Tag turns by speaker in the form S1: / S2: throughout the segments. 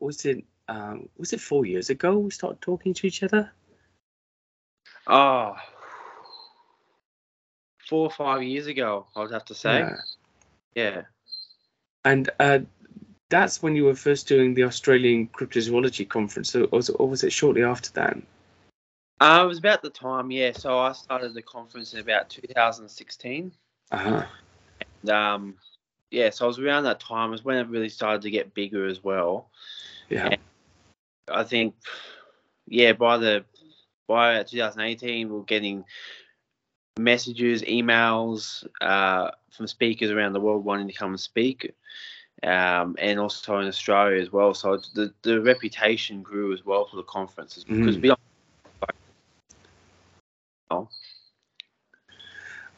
S1: was it um, was it four years ago we started talking to each other?
S2: Oh, four or five years ago, I would have to say.
S1: Yeah.
S2: Yeah.
S1: And uh, that's when you were first doing the Australian cryptozoology conference, or was it, or was it shortly after that?
S2: Uh, it was about the time, yeah. So I started the conference in about 2016.
S1: Uh huh.
S2: And, um, yeah, so I was around that time. was when it really started to get bigger as well.
S1: Yeah.
S2: And I think, yeah, by the by 2018, we we're getting messages, emails uh, from speakers around the world wanting to come and speak, um, and also in Australia as well. So the the reputation grew as well for the conferences because
S1: Mm.
S2: we.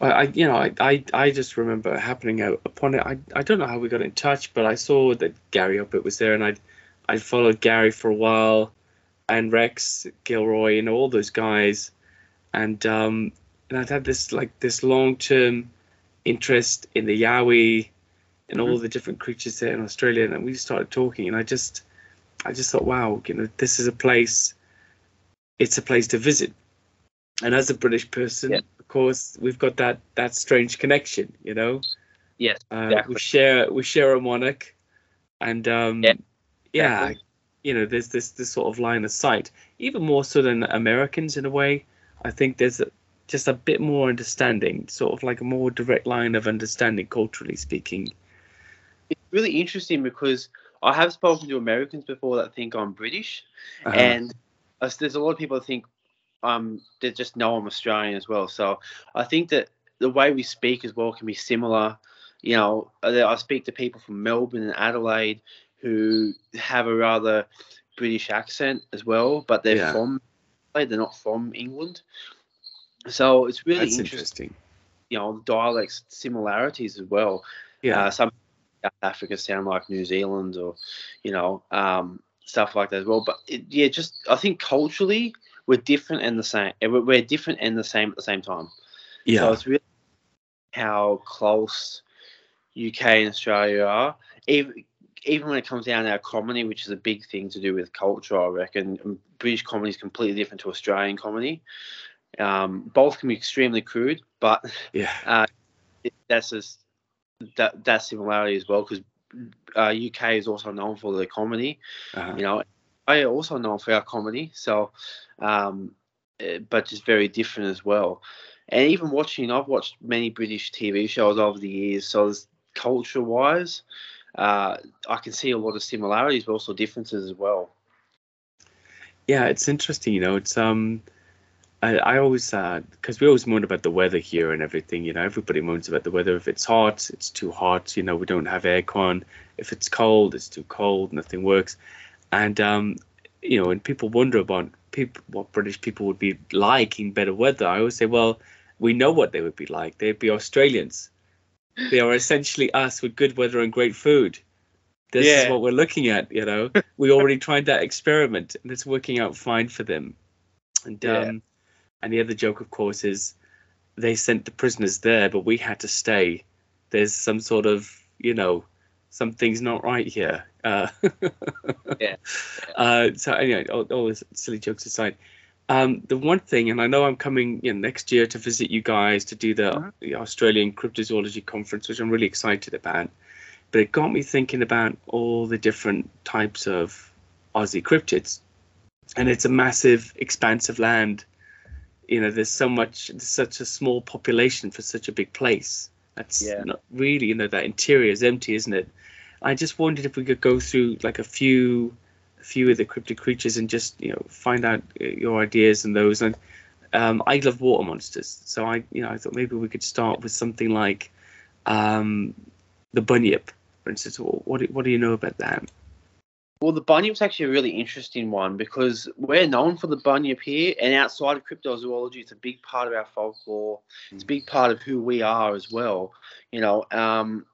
S1: I, I you know, I, I, I just remember happening upon it. I, I don't know how we got in touch, but I saw that Gary Opit was there, and I'd, I followed Gary for a while, and Rex Gilroy, and all those guys, and um, and I'd had this like this long term interest in the Yowie, and all the different creatures there in Australia, and we started talking, and I just, I just thought, wow, you know, this is a place, it's a place to visit, and as a British person,
S2: Yeah.
S1: of course, we've got that that strange connection, you know.
S2: Yes,
S1: Uh,
S2: Exactly.
S1: We share we share a monarch, and um,
S2: Yeah,
S1: yeah, you know, there's this this sort of line of sight, even more so than Americans in a way. I think there's a, just a bit more understanding, sort of like a more direct line of understanding, culturally speaking.
S2: it's really interesting because I have spoken to Americans before that think I'm British,
S1: Uh-huh.
S2: and there's a lot of people that think um they just know I'm Australian as well. So I think that the way we speak as well can be similar. You know, I speak to people from Melbourne and Adelaide who have a rather British accent as well, but they're
S1: Yeah.
S2: from they're not from England. So it's really interesting.
S1: interesting.
S2: You know, the dialects similarities as well.
S1: Yeah,
S2: Uh, some South Africa sound like New Zealand or, you know, um, stuff like that as well. But it, yeah, just I think culturally we're different and the same. We're, we're different and the same at the same time.
S1: yeah,
S2: So it's really how close UK and Australia are. Even even when it comes down to our comedy, which is a big thing to do with culture, I reckon um, British comedy is completely different to Australian comedy. Um, both can be extremely crude, but
S1: yeah,
S2: it, that's just that that similarity as well because uh, UK is also known for their comedy.
S1: uh-huh.
S2: You know, I also known for our comedy. So, um, eh, but just very different as well. And even watching, I've watched many British TV shows over the years. So, culture wise, uh, I can see a lot of similarities, but also differences as well.
S1: yeah. It's interesting, you know. It's um, I, I always because we always moan about the weather here and everything. You know, everybody moans about the weather. If it's hot, it's too hot. You know, we don't have aircon. If it's cold, it's too cold. Nothing works. And um, you know, and people wonder about people what British people would be like in better weather. I always say, well, we know what they would be like. They'd be Australians. They are essentially us with good weather and great food. This is what we're looking at. You know, we already tried that experiment, and it's working out fine for them. And
S2: Yeah.
S1: um, and the other joke, of course, is they sent the prisoners there, but we had to stay. There's some sort of, you know, something's not right here. Uh,
S2: Yeah.
S1: Uh, so anyway, all, all those silly jokes aside, um, the one thing, and I know I'm coming you know, next year to visit you guys to do the,
S2: Mhm.
S1: the Australian Cryptozoology Conference, which I'm really excited about. But it got me thinking about all the different types of Aussie cryptids, and it's a massive, expanse of land. You know, there's so much, there's such a small population for such a big place. That's
S2: Yeah.
S1: not really, you know, that interior is empty, isn't it? I just wondered if we could go through like a few, a few of the cryptic creatures and just you know find out uh, your ideas and those. And um, I love water monsters, so I you know I thought maybe we could start with something like um, the bunyip, for instance. What do, what do you know about that?
S2: Well, the bunyip's actually a really interesting one because we're known for the bunyip here, and outside of cryptozoology, it's a big part of our folklore. It's a big part of who we are as well. You know, um,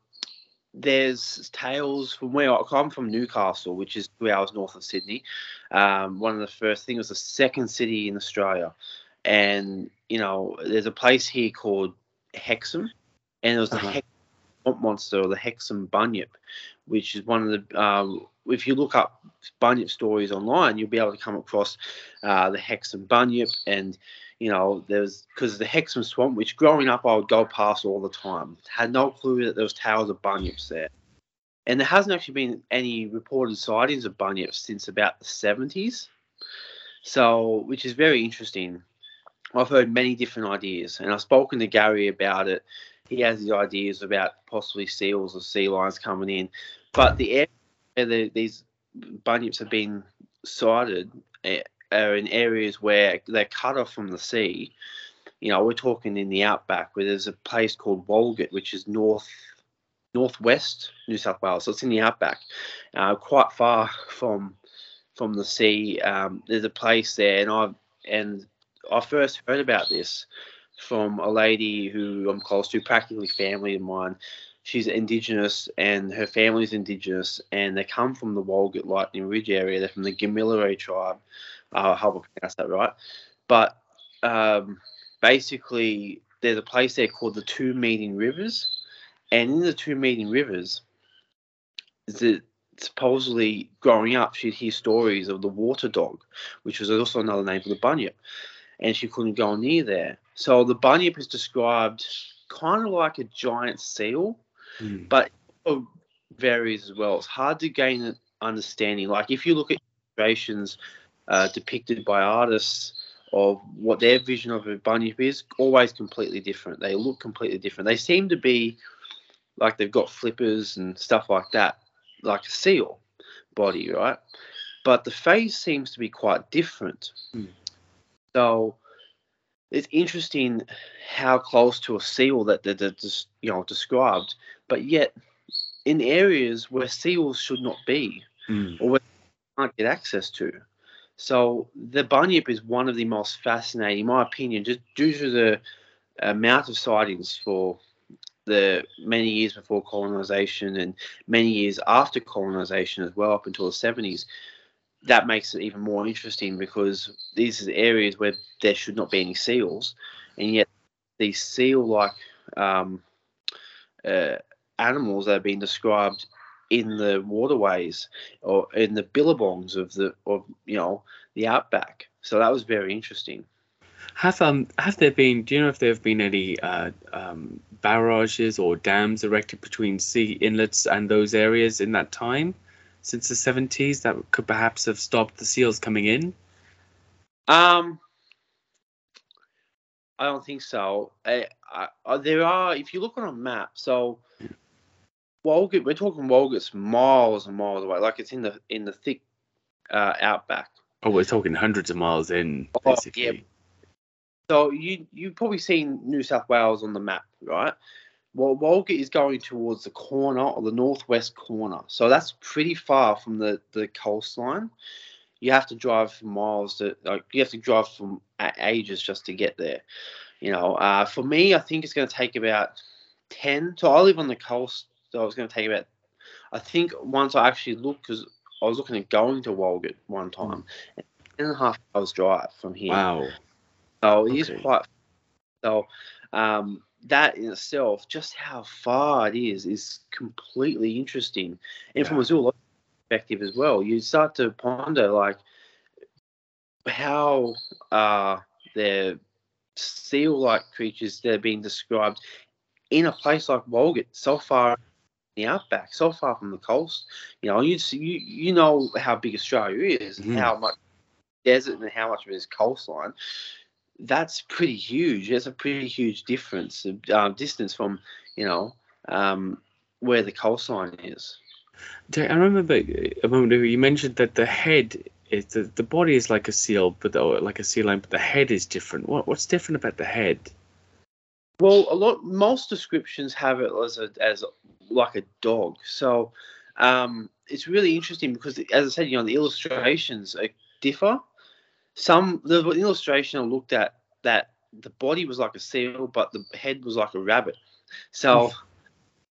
S2: there's tales from where I come from, Newcastle, which is two hours north of Sydney. Um, one of the first, it was the second city in Australia, and you know, there's a place here called Hexham, and it was the
S1: Uh-huh.
S2: Hex- monster or the Hexham bunyip, which is one of the um, if you look up bunyip stories online, you'll be able to come across uh, the Hexham bunyip and you know, there's because the Hexham Swamp, which growing up I would go past all the time, had no clue that there was towers of bunyips there. And there hasn't actually been any reported sightings of bunyips since about the 70s. So, which is very interesting. I've heard many different ideas, and I've spoken to Gary about it. He has his ideas about possibly seals or sea lions coming in, but the area where the, these bunyips have been sighted eh, are in areas where they're cut off from the sea. You know, we're talking in the outback where there's a place called Walgett, which is north northwest New South Wales. So it's in the outback, uh, quite far from from the sea. Um, there's a place there, and I and I first heard about this from a lady who I'm close to, practically family of mine. She's Indigenous, and her family's Indigenous, and they come from the Walgett Lightning Ridge area. They're from the Gamilaroi tribe, uh, I hope I pronounced that right. But um, basically, there's a place there called the Two Meeting Rivers, and in the Two Meeting Rivers, the, supposedly growing up, she'd hear stories of the water dog, which was also another name for the bunyip, and she couldn't go near there. So the bunyip is described kind of like a giant seal, mm. but it varies as well. It's hard to gain an understanding. Like if you look at illustrations uh, depicted by artists of what their vision of a bunyip is, always completely different. They look completely different. They seem to be like they've got flippers and stuff like that, like a seal body, right? But the face seems to be quite different. Mm. So it's interesting how close to a seal that they're, they're just, you know described, but yet in areas where seals should not be mm. or where they can't get access to. So the bunyip is one of the most fascinating, in my opinion, just due to the amount of sightings for the many years before colonization and many years after colonization as well, up until the 70s. That makes it even more interesting because these are areas where there should not be any seals, and yet these seal-like um, uh, animals that are being described in the waterways or in the billabongs of the of you know the outback. So that was very interesting.
S1: Have um have there been? Do you know if there have been any uh, um, barrages or dams erected between sea inlets and those areas in that time since the seventies that could perhaps have stopped the seals coming in?
S2: Um, I don't think so. I, I, there are, if you look on a map, so Walgett, we're talking Walgett's miles and miles away. Like it's in the in the thick uh, outback.
S1: Oh, we're talking hundreds of miles in, basically. Oh, yeah.
S2: So you you've probably seen New South Wales on the map, right? Well, Walgett is going towards the corner or the northwest corner, so that's pretty far from the the coastline. You have to drive for miles to like you have to drive from ages just to get there. You know, uh, for me, I think it's going to take about ten. So I live on the coast I was going to take about, I think once I actually looked, because I was looking at going to Walgett one hmm. time, mm. and a half hours drive from here.
S1: Wow.
S2: So it okay. is quite, so um, that in itself, just how far it is, is completely interesting. And yeah. from a zoological perspective as well, you start to ponder like how uh, the seal-like creatures that are being described in a place like Walgett so far the outback, so far from the coast. You know, you you you know how big Australia is, and how much desert and how much of it is coastline. That's pretty huge. There's a pretty huge difference, uh, distance from you know um, where the coastline is.
S1: I remember a moment ago you mentioned that the head is the, the body is like a seal, but the, like a sea lion, but the head is different. What what's different about the head?
S2: Well, a lot most descriptions have it as a as like a dog. So um, it's really interesting because, as I said, you know, the illustrations differ. Some the illustration I looked at that the body was like a seal, but the head was like a rabbit. So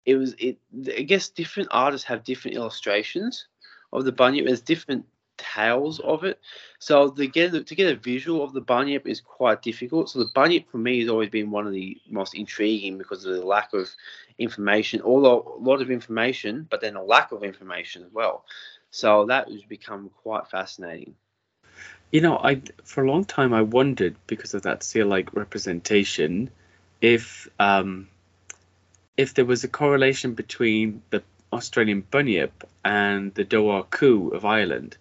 S2: it was it. I guess different artists have different illustrations of the bunyip. There's different tales of it. So to get to get a visual of the bunyip is quite difficult. So the bunyip for me has always been one of the most intriguing because of the lack of information, although a lot of information, but then a lack of information as well. So that has become quite fascinating.
S1: You know, I for a long time I wondered because of that seal-like representation, if um, if there was a correlation between the Australian bunyip and the Dobhar-chú of Ireland,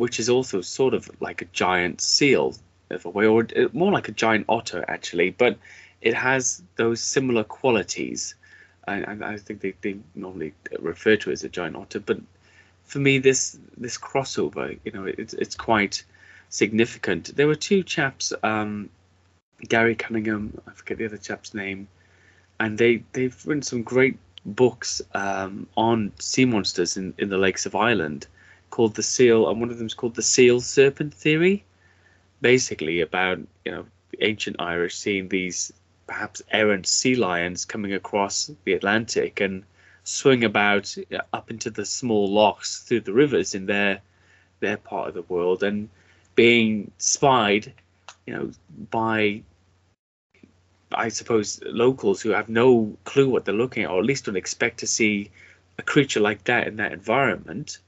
S1: which is also sort of like a giant seal, of a way, or more like a giant otter actually, but it has those similar qualities. And I, I think they, they normally refer to it as a giant otter, but for me, this this crossover, you know, it's it's quite significant. There were two chaps, um, Gary Cunningham, I forget the other chap's name, and they they've written some great books um, on sea monsters in, in the lakes of Ireland called the seal, and one of them is called the seal serpent theory, basically about you know ancient Irish seeing these perhaps errant sea lions coming across the Atlantic and swing about up into the small lochs through the rivers in their their part of the world and being spied, you know, by I suppose locals who have no clue what they're looking at, or at least don't expect to see a creature like that in that environment,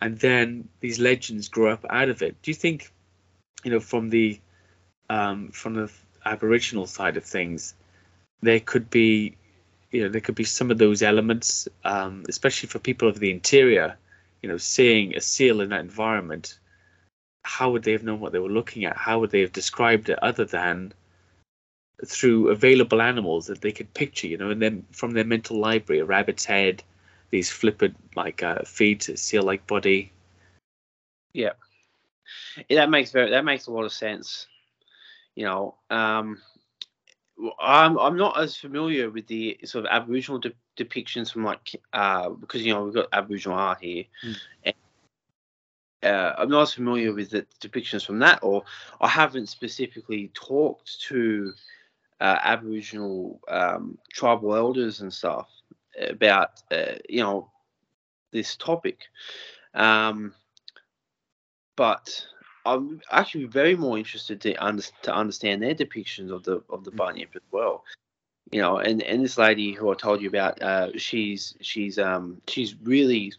S1: and then these legends grow up out of it. Do you think, you know, from the um, from the Aboriginal side of things, there could be, you know, there could be some of those elements, um, especially for people of the interior, you know, seeing a seal in that environment. How would they have known what they were looking at? How would they have described it other than through available animals that they could picture, you know, and then from their mental library, a rabbit's head, these flippant like uh, feet, seal-like body.
S2: Yeah. yeah, that makes very that makes a lot of sense. You know, um, I'm I'm not as familiar with the sort of Aboriginal de- depictions from like uh, because you know we've got Aboriginal art here. Mm. And, uh, I'm not as familiar with the depictions from that, or I haven't specifically talked to uh, Aboriginal um, tribal elders and stuff about uh, you know this topic. Um, but I'm actually very more interested to, under, to understand their depictions of the of the mm. bunyip as well. You know, and, and this lady who I told you about, uh, she's she's um she's really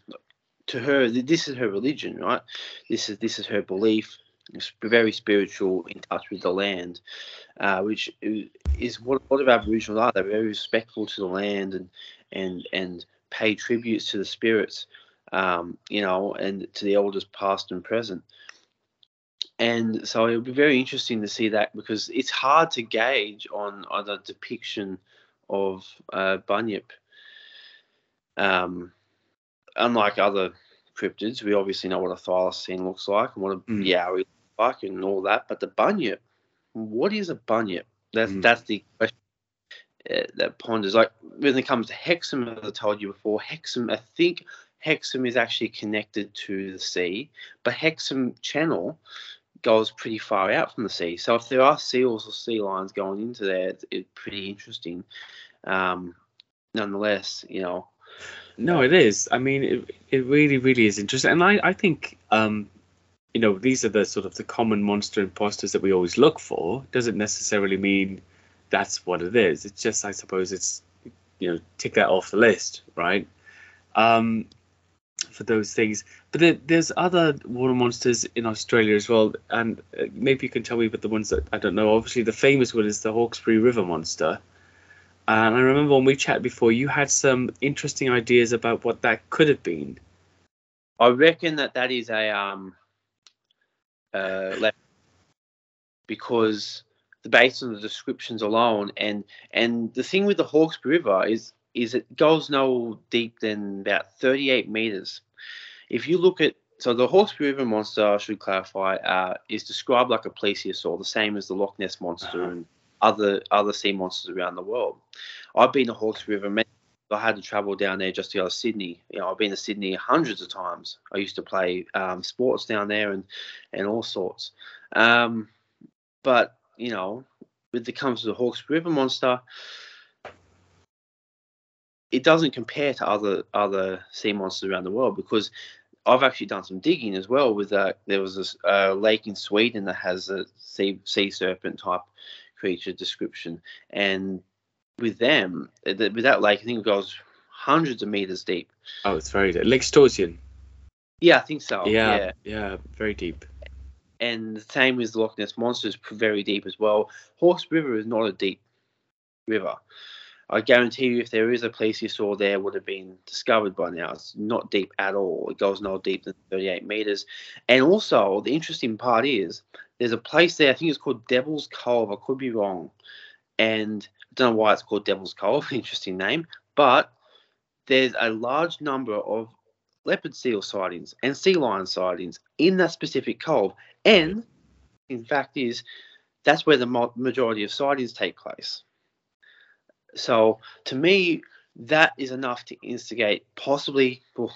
S2: to her this is her religion, right? This is this is her belief It's very spiritual, in touch with the land, uh, which is what a lot of Aboriginals are. They're very respectful to the land and and and pay tributes to the spirits, um, you know, and to the elders past and present. And so it'll be very interesting to see that because it's hard to gauge on, on a depiction of uh, Bunyip. Um, unlike other cryptids, we obviously know what a thylacine looks like and what a mm. yowie looks like and all that. But the bunyip, what is a bunyip? That's mm. that's the question uh, that ponders. Like when it comes to Hexham, as I told you before, Hexham, I think Hexham is actually connected to the sea, but Hexham Channel goes pretty far out from the sea. So if there are seals or sea lions going into there, it's, it's pretty interesting. Um, nonetheless, you know.
S1: No, it is. I mean, it, it really, really is interesting, and I, I think um, you know, these are the sort of the common monster imposters that we always look for. Doesn't necessarily mean that's what it is. It's just, I suppose, it's you know, tick that off the list, right? Um, for those things. But there, there's other water monsters in Australia as well, and uh, maybe you can tell me about the ones that I don't know. Obviously, the famous one is the Hawkesbury River monster. And I remember when we chatted before, you had some interesting ideas about what that could have been.
S2: I reckon that that is a um, uh, because based on the descriptions alone and and the thing with the Hawkesbury River is is it goes no deep than about 38 meters. If you look at so the Hawkesbury River monster, I should clarify, uh, is described like a plesiosaur, the same as the Loch Ness monster uh-huh. and other other sea monsters around the world. I've been to Hawkesbury River many I had to travel down there just to go to Sydney. You know, I've been to Sydney hundreds of times. I used to play um, sports down there and and all sorts. Um, but you know, with the comes to the Hawkes River Monster, it doesn't compare to other other sea monsters around the world because I've actually done some digging as well. With uh, there was a uh, lake in Sweden that has a sea sea serpent type creature description, and with them, with that lake, I think it goes hundreds of meters deep.
S1: Oh, it's very deep. Lake Storsjön.
S2: Yeah, I think so.
S1: yeah,
S2: yeah.
S1: yeah, very deep.
S2: And the same with the Loch Ness Monster is very deep as well. Horse River is not a deep river. I guarantee you, if there is a plesiosaur there, would have been discovered by now. It's not deep at all. It goes no deeper than 38 meters. And also, the interesting part is there's a place there. I think it's called Devil's Cove. I could be wrong, and I don't know why it's called Devil's Cove. Interesting name, but there's a large number of leopard seal sightings and sea lion sightings in that specific cove. And in fact, is that's where the majority of sightings take place. So to me, that is enough to instigate possibly, well,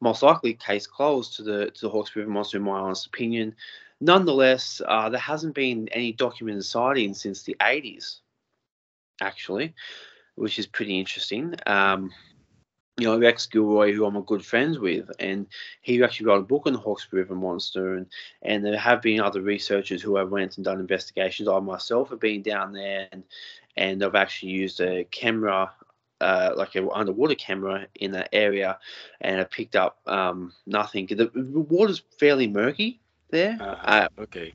S2: most likely, case closed to the to the Hawkes River monster, in my honest opinion. Nonetheless, uh, there hasn't been any documented sightings since the 80s, actually, which is pretty interesting. Um, you know, Rex Gilroy, who I'm a good friends with, and he actually wrote a book on the Hawkesbury River monster, and and there have been other researchers who have went and done investigations. I myself have been down there, and and I've actually used a camera, uh, like an underwater camera in that area, and I picked up um, nothing. The water's fairly murky there.
S1: Uh,
S2: Uh,
S1: okay.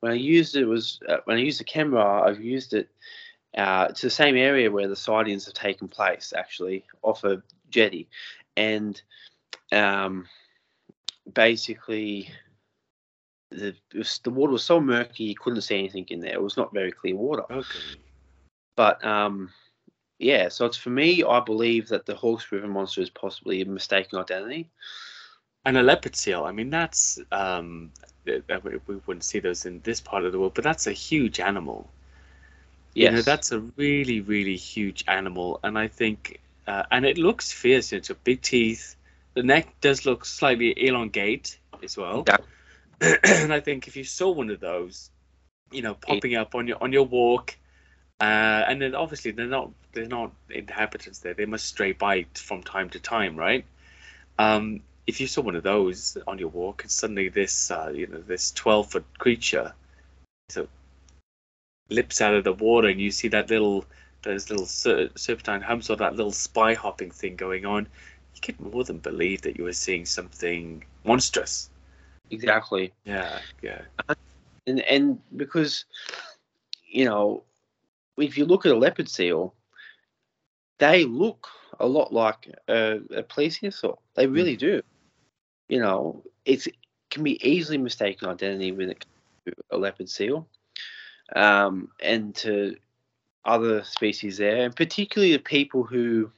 S2: when I used it was uh, when I used the camera, I've used it uh, to the same area where the sightings have taken place, actually off a jetty, and um, basically the was, the water was so murky you couldn't see anything in there. It was not very clear water,
S1: Okay.
S2: but um, yeah. So it's for me. I believe that the Hawkes River monster is possibly a mistaken identity.
S1: And a leopard seal. I mean, that's um, th- that we we wouldn't see those in this part of the world, but that's a huge animal.
S2: Yes,
S1: You know, that's a really, really huge animal, and I think, uh, and it looks fierce. It's got big teeth. The neck does look slightly elongate as well.
S2: Yeah.
S1: and I think if you saw one of those, you know, popping up on your on your walk, uh, and then obviously they're not they're not inhabitants there. They must stray by from time to time, right? Um, if you saw one of those on your walk, and suddenly this uh, you know this twelve foot creature, so lips out of the water, and you see that little those little ser- serpentine humps or that little spy hopping thing going on, you could more than believe that you were seeing something monstrous.
S2: exactly.
S1: Yeah, yeah.
S2: Uh, and and because you know if you look at a leopard seal they look a lot like a, a plesiosaur they really mm. do you know it's it can be easily mistaken identity when it comes to a leopard seal um, and to other species there and particularly the people who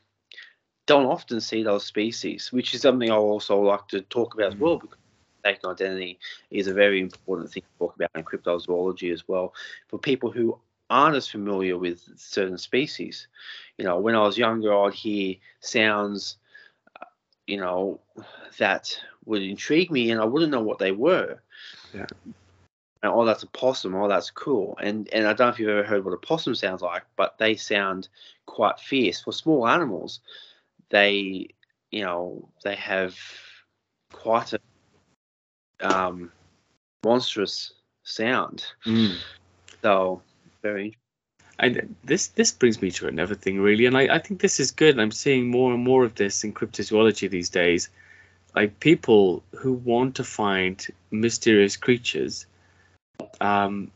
S2: don't often see those species which is something i also like to talk about as well because mistaken identity is a very important thing to talk about in cryptozoology as well for people who aren't as familiar with certain species. You know, when I was younger, I'd hear sounds, you know, that would intrigue me, and I wouldn't know what they were.
S1: Yeah.
S2: And, oh, that's a possum. Oh, that's cool. And and I don't know if you've ever heard what a possum sounds like, but they sound quite fierce for small animals. They, you know, they have quite a um, monstrous sound.
S1: Mm.
S2: So very
S1: And this this brings me to another thing really, and I, I think this is good. I'm seeing more and more of this in cryptozoology these days. Like people who want to find mysterious creatures, um,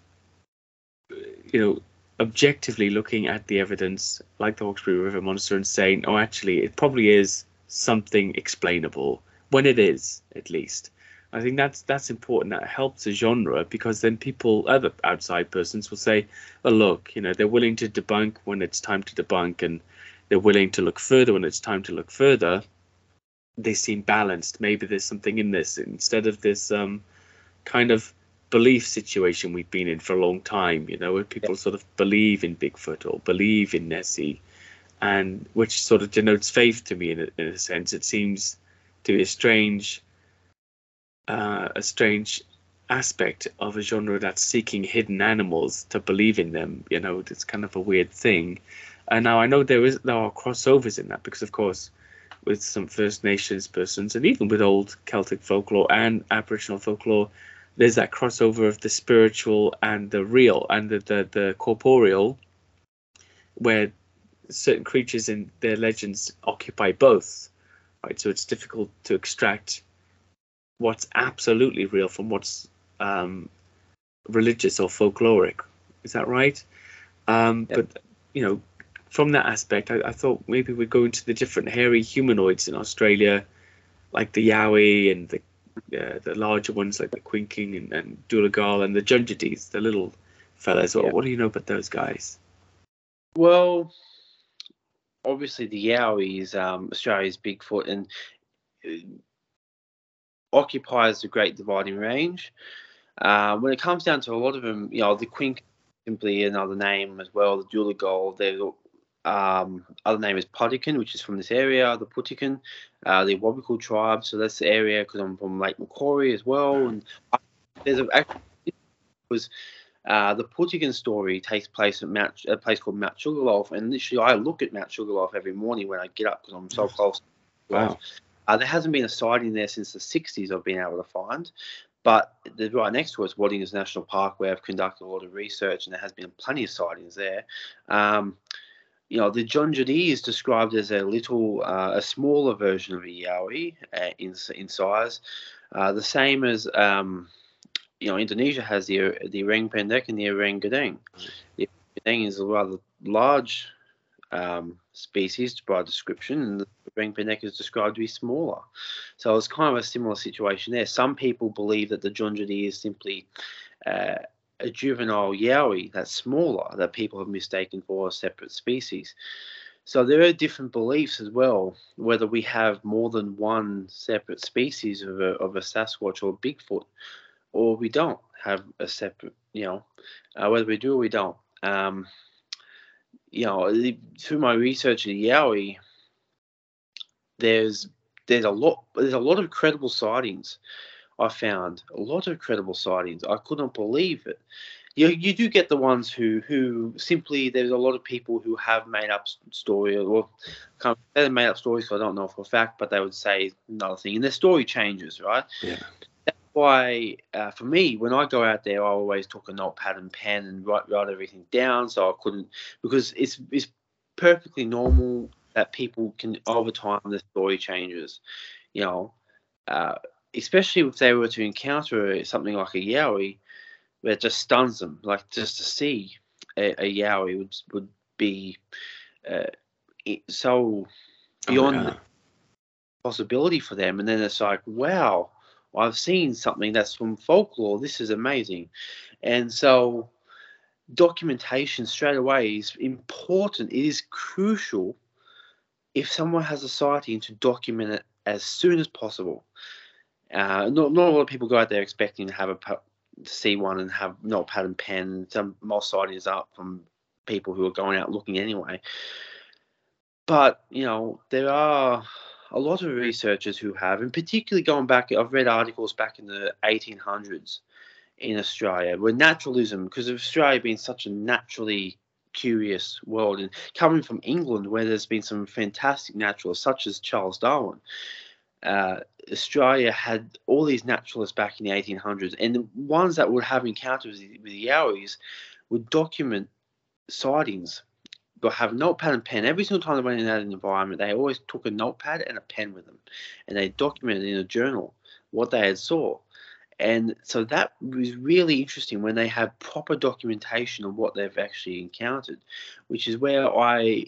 S1: you know, objectively looking at the evidence, like the Hawkesbury River monster, and saying, "Oh, actually, it probably is something explainable." When it is, at least. I think that's that's important. That helps the genre because then people, other outside persons, will say, "Oh, look, you know, they're willing to debunk when it's time to debunk, and they're willing to look further when it's time to look further." They seem balanced. Maybe there's something in this instead of this um, kind of belief situation we've been in for a long time. You know, where people sort of believe in Bigfoot or believe in Nessie, and which sort of denotes faith to me in a, in a sense. It seems to be a strange uh, a strange aspect of a genre that's seeking hidden animals to believe in them. You know, it's kind of a weird thing. And now I know there is there are crossovers in that because, of course, with some First Nations persons and even with old Celtic folklore and Aboriginal folklore, there's that crossover of the spiritual and the real and the the, the corporeal, where certain creatures in their legends occupy both. right? So it's difficult to extract what's absolutely real from what's um, religious or folkloric. Is that right? Um,
S2: Yep.
S1: But you know, from that aspect, I, I thought maybe we'd go into the different hairy humanoids in Australia, like the Yowie and the uh, the larger ones like the Quinkin and, and Dooligal and the Junjadees, the little fellas. What, what do you know about those guys?
S2: Well, obviously the Yowie is um, Australia's Bigfoot and uh, occupies the Great Dividing Range. Uh, when it comes down to a lot of them, you know, the Quink simply another name as well. The Dooligal, their um, other name is Putican, which is from this area. The Putican, uh, the Awabakal tribe. So that's the area because I'm from Lake Macquarie as well. And there's a actually was uh, the Putican story takes place at Mount, a place called Mount Sugarloaf, and literally I look at Mount Sugarloaf every morning when I get up because I'm so close.
S1: Wow.
S2: Uh, there hasn't been a sighting there since the 60s. I've been able to find, but the, right next to us, Watagans National Park, where I've conducted a lot of research, and there has been plenty of sightings there. Um, you know, the John is described as a little, uh, a smaller version of a yowie uh, in in size, uh, the same as um, you know, Indonesia has the the orang pendek and the orang gadang. The gadang is a rather large um, species by description, and the orang pendek is described to be smaller. So it's kind of a similar situation there. Some people believe that the John is simply uh, a juvenile yowie that's smaller that people have mistaken for a separate species. So there are different beliefs as well, whether we have more than one separate species of a, of a Sasquatch or Bigfoot, or we don't have a separate, you know, uh, whether we do or we don't. Um, you know, through my research in Yowie, there's there's a lot there's a lot of credible sightings. I found a lot of credible sightings. I couldn't believe it. You, you do get the ones who who simply there's a lot of people who have made up s- story or kind of they made up stories. So I don't know for a fact, but they would say another thing, and their story changes, right?
S1: Yeah.
S2: That's why uh, for me, when I go out there, I always took a notepad and pen and write write everything down, so I couldn't because it's it's perfectly normal that people can over time the story changes, you know, uh, especially if they were to encounter something like a yowie, where it just stuns them. Like just to see a, a yowie would would be uh, so beyond
S1: Oh, yeah.
S2: possibility for them, and then it's like, wow, I've seen something that's from folklore. This is amazing, and so documentation straight away is important. It is crucial if someone has a sighting to document it as soon as possible. Uh, not, not a lot of people go out there expecting to have a see one and have not pad and pen. Some most sightings are from people who are going out looking anyway. But you know there are a lot of researchers who have, and particularly going back, I've read articles back in the 1800s in Australia where naturalism, because of Australia being such a naturally curious world, and coming from England where there's been some fantastic naturalists such as Charles Darwin. Uh, Australia had all these naturalists back in the 1800s, and the ones that would have encounters with the, Yowies would document sightings, but have notepad and pen. Every single time they went in that environment, they always took a notepad and a pen with them, and they documented in a journal what they had saw. And so that was really interesting when they have proper documentation of what they've actually encountered, which is where I,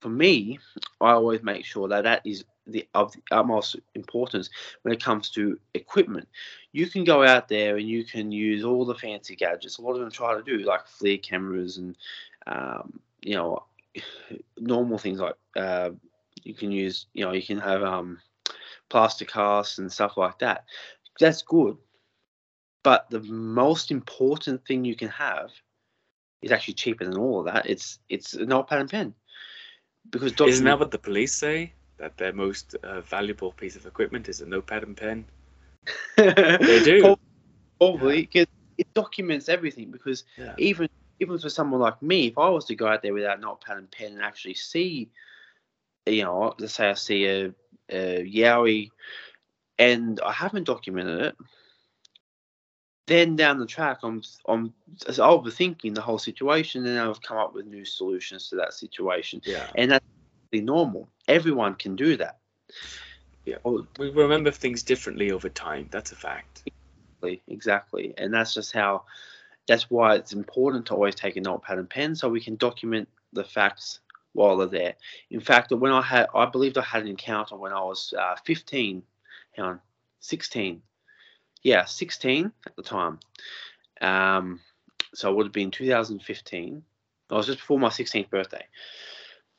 S2: for me, I always make sure that that is the of the utmost importance when it comes to equipment. You can go out there and you can use all the fancy gadgets. A lot of them try to do like FLIR cameras and um, you know normal things like uh, you can use you know you can have um, plaster casts and stuff like that. That's good, but the most important thing you can have is actually cheaper than all of that. It's it's a notepad and pen because
S1: Isn't that what the police say? That their most uh, valuable piece of equipment is a notepad and pen. They do.
S2: Prob- Probably because it documents everything. Because
S1: Yeah.
S2: even even for someone like me, if I was to go out there without notepad and pen and actually see, you know, let's say I see a, a yowie, and I haven't documented it, then down the track I'm I'm overthinking the whole situation, and I've come up with new solutions to that situation
S1: Yeah.
S2: and that's really normal. Everyone can do that.
S1: Yeah, we remember things differently over time. That's a fact.
S2: Exactly, exactly, and that's just how. That's why it's important to always take a notepad and pen so we can document the facts while they're there. In fact, when I had, I believed I had an encounter when I was uh, 15, hang on, 16. Yeah, 16 at the time. Um, so it would have been 2015. I was just before my 16th birthday.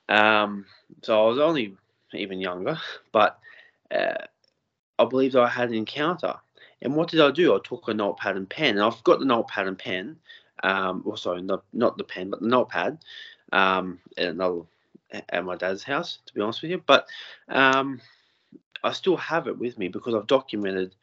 S2: Um, so I was only even younger, but uh, I believed I had an encounter. And what did I do? I took a notepad and pen, and I've got the notepad and pen. Um, well, sorry, not, not the pen, but the notepad. Um, at another at my dad's house, to be honest with you. But um, I still have it with me because I've documented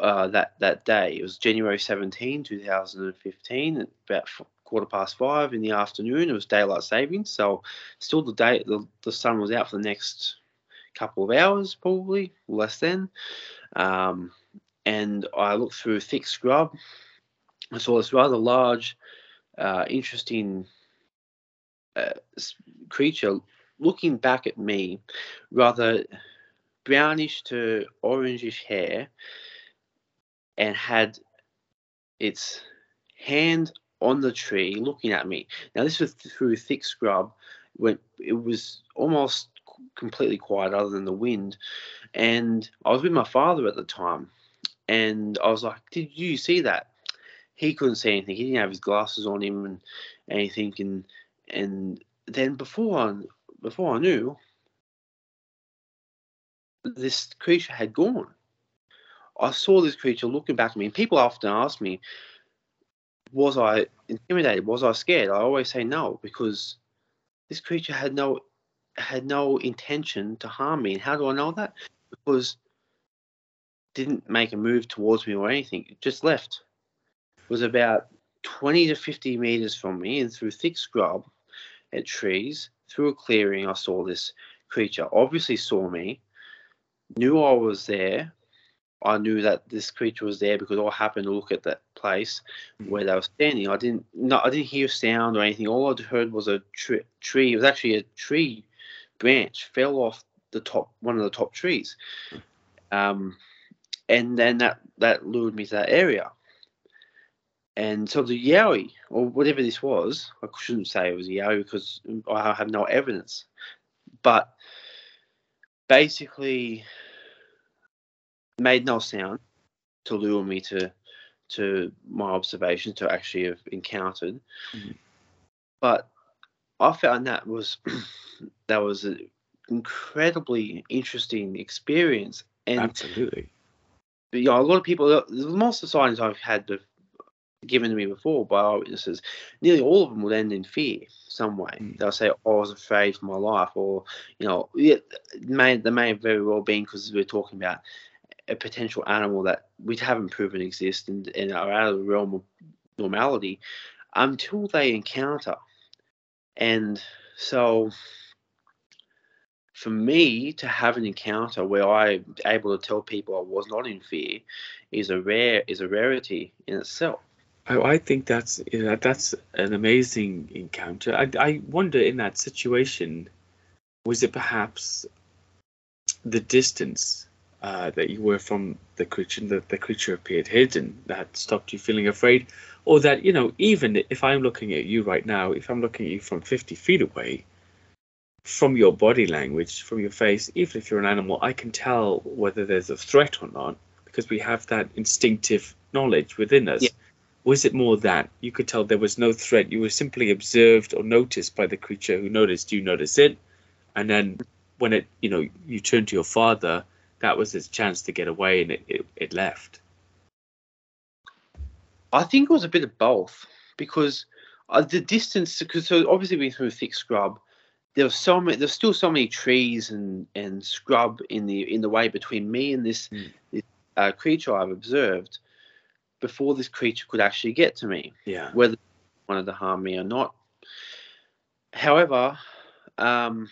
S2: uh, that that day. It was January 17, 2015, at about quarter past five in the afternoon. It was daylight savings, so still the day the, the sun was out for the next couple of hours, probably less than. Um, and I looked through thick scrub. I saw this rather large, uh, interesting uh, creature looking back at me, rather brownish to orangish hair, and had its hand on the tree looking at me. Now, this was through thick scrub when it was almost completely quiet other than the wind. And I was with my father at the time. And I was like, Did you see that? He couldn't see anything. He didn't have his glasses on him and anything. And and then before I, before I knew, this creature had gone. I saw this creature looking back at me, people often ask me, "Was I intimidated? Was I scared?" I always say no because this creature had no had no intention to harm me. And how do I know that? Because didn't make a move towards me or anything. It just left. It was about 20 to 50 meters from me and through thick scrub at trees. Through a clearing, I saw this creature. Obviously, saw me, knew I was there. I knew that this creature was there because I happened to look at that place mm. where they were standing. I didn't, no, I didn't hear sound or anything. All I heard was a tree. It was actually a tree branch fell off the top, one of the top trees, um, and then that that lured me to that area. And so the Yowie, or whatever this was, I shouldn't say it was a Yowie because I have no evidence. But basically made no sound to lure me to to my observation to actually have encountered. Mm-hmm. But I found that was that was an incredibly interesting experience. And
S1: Absolutely.
S2: But, yeah, a lot of people, most of the signs I've had given to me before by eyewitnesses, nearly all of them would end in fear some way. Mm. They'll say, oh, "I was afraid for my life," or you know, it may they may have very well been because we're talking about a potential animal that we haven't proven exists and, and are out of the realm of normality until they encounter. And so, for me to have an encounter where I'm able to tell people I was not in fear is a rare is a rarity in itself.
S1: I, I think that's you know, that's an amazing encounter. I, I wonder in that situation, was it perhaps the distance uh, that you were from the creature, that the creature appeared hidden, that stopped you feeling afraid, or that you know, even if I'm looking at you right now, if I'm looking at you from 50 feet away, from your body language, from your face, even if you're an animal, I can tell whether there's a threat or not because we have that instinctive knowledge within us. Yeah was it more that you could tell there was no threat? You were simply observed or noticed by the creature who noticed you notice it, and then when it, you know, you turn to your father, that was its chance to get away, and it, it, it left.
S2: I think it was a bit of both because uh, the distance, because so obviously being through thick scrub, there was so many, there's still so many trees and and scrub in the in the way between me and this, mm. this uh, creature I've observed before this creature could actually get to me.
S1: Yeah.
S2: Whether it wanted to harm me or not. However, um,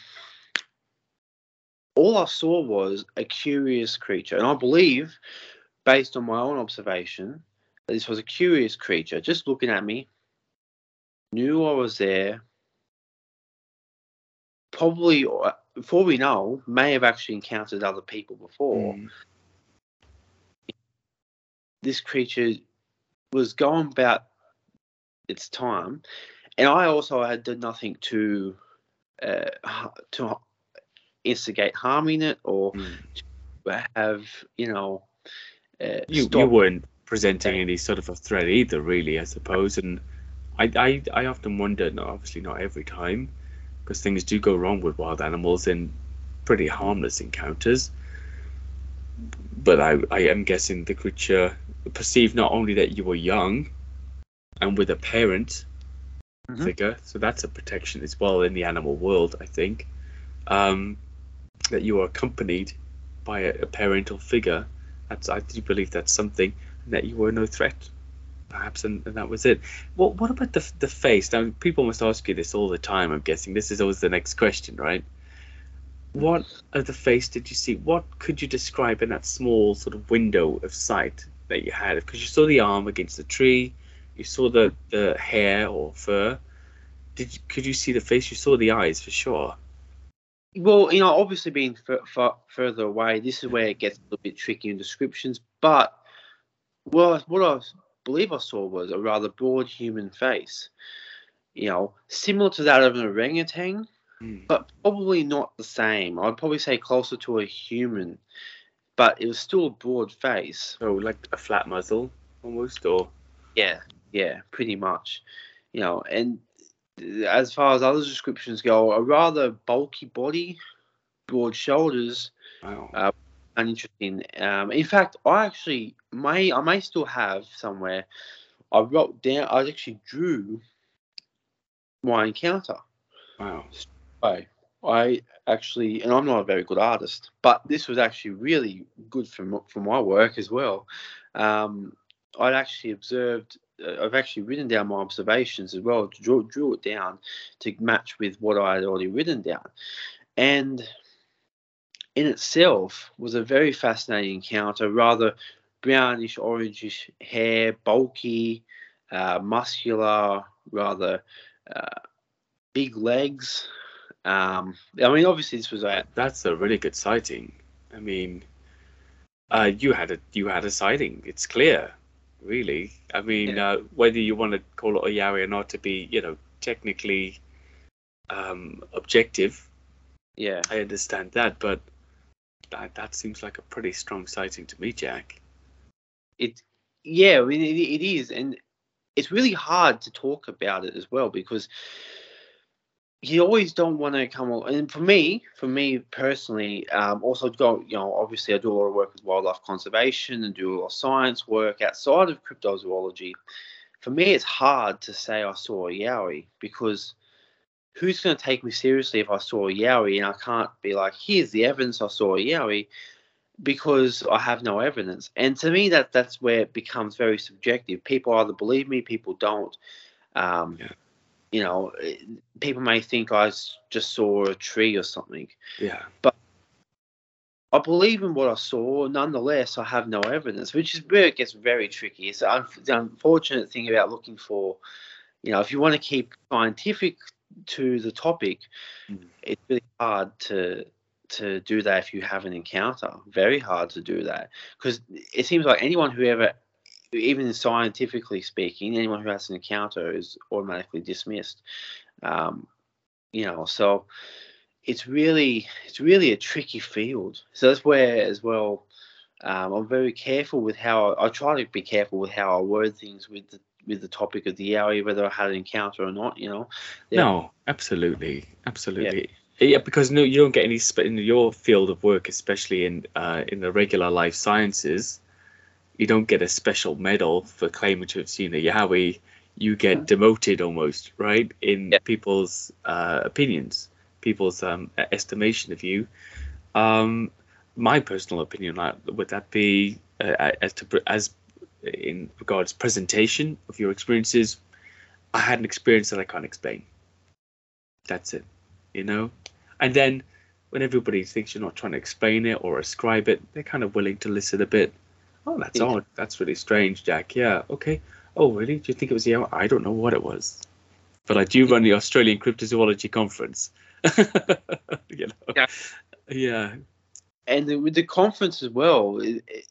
S2: all I saw was a curious creature, and I believe, based on my own observation, that this was a curious creature, just looking at me, knew I was there. Probably, before we know, may have actually encountered other people before.
S1: Mm.
S2: This creature was going about its time, and I also had done nothing to uh, to instigate harming it or
S1: Mm.
S2: have you know. Uh,
S1: You, you weren't presenting any sort of a threat either, really, I suppose. And I, I, I often wonder, no, obviously not every time, because things do go wrong with wild animals in pretty harmless encounters. But I, I am guessing the creature perceived not only that you were young and with a parent
S2: Mhm.
S1: figure, so that's a protection as well in the animal world, I think, um, that you are accompanied by a, a parental figure. That's I do believe that's something, and that you were no threat, perhaps, and, and that was it. What what about the the face? Now people must ask you this all the time. I'm guessing this is always the next question, right? What of the face did you see? What could you describe in that small sort of window of sight that you had? Because you saw the arm against the tree, you saw the the hair or fur. Did you, could you see the face? You saw the eyes for sure.
S2: Well, you know, obviously being f- f- further away, this is where it gets a little bit tricky in descriptions. But well, what I believe I saw was a rather broad human face. You know, similar to that of an orangutan,
S1: Hmm.
S2: but probably not the same. I'd probably say closer to a human, but it was still a broad face.
S1: So like a flat muzzle almost, or
S2: Yeah, yeah, pretty much. You know, and as far as other descriptions go, a rather bulky body, broad shoulders,
S1: wow.
S2: Uh, uninteresting. Um, in fact, I actually may I may still have somewhere. I wrote down. I actually drew my encounter.
S1: wow.
S2: I I actually, and I'm not a very good artist, but this was actually really good for for my work as well. Um, I'd actually observed. Uh, I've actually written down my observations as well. Drew, drew it down to match with what I had already written down, and in itself was a very fascinating encounter. Rather brownish, orangish hair, bulky, uh, muscular, rather uh, big legs. Um, I mean, obviously this was a
S1: That's a really good sighting. I mean, uh, you had a you had a sighting. It's clear, really. I mean,
S2: Yeah.
S1: uh, whether you want to call it a Yowie or not, to be you know technically um, objective,
S2: yeah.
S1: I understand that, but that that seems like a pretty strong sighting to me, Jack.
S2: It yeah, I mean, it, it is, and it's really hard to talk about it as well because you always don't want to come. And for me, for me personally, um, also go. You know, obviously, I do a lot of work with wildlife conservation and do a lot of science work outside of cryptozoology. For me, it's hard to say I saw a yowie because who's going to take me seriously if I saw a yowie and I can't be like, here's the evidence I saw a yowie because I have no evidence. And to me, that that's where it becomes very subjective. People either believe me, people don't. Um,
S1: Yeah.
S2: You know, eh, people may think I just saw a tree or something.
S1: Yeah.
S2: But I believe in what I saw. Nonetheless, I have no evidence, which is where it gets very tricky. It's the unfortunate thing about looking for, you know, if you want to keep scientific to the topic,
S1: Mm.
S2: it's really hard to to do that if you have an encounter. Very hard to do that because it seems like anyone who ever, even scientifically speaking, anyone who has an encounter is automatically dismissed. Um, you know, so it's really it's really a tricky field. So that's where as well. Um, I'm very careful with how I, I try to be careful with how I word things with the with the topic of the yowie, whether I had an encounter or not. You know. Yeah.
S1: No, absolutely, absolutely. Yeah, because no, you don't get any spe- in your field of work, especially in uh, in the regular life sciences. You don't get a special medal for claiming to have seen a yowie. You get demoted almost, right? In
S2: Yeah.
S1: people's uh, opinions, people's um, estimation of you. Um, my personal opinion would that be uh, as to as in regards presentation of your experiences. I had an experience that I can't explain. That's it, you know. And then when everybody thinks you're not trying to explain it or ascribe it, they're kind of willing to listen a bit. Oh, that's odd. That's really strange, Jack. Yeah. Okay. Oh, really? Do you think it was the? I don't know what it was, but I do run the Australian Cryptozoology Conference. you know?
S2: Yeah.
S1: Yeah.
S2: and the, with the conference as well, it, it-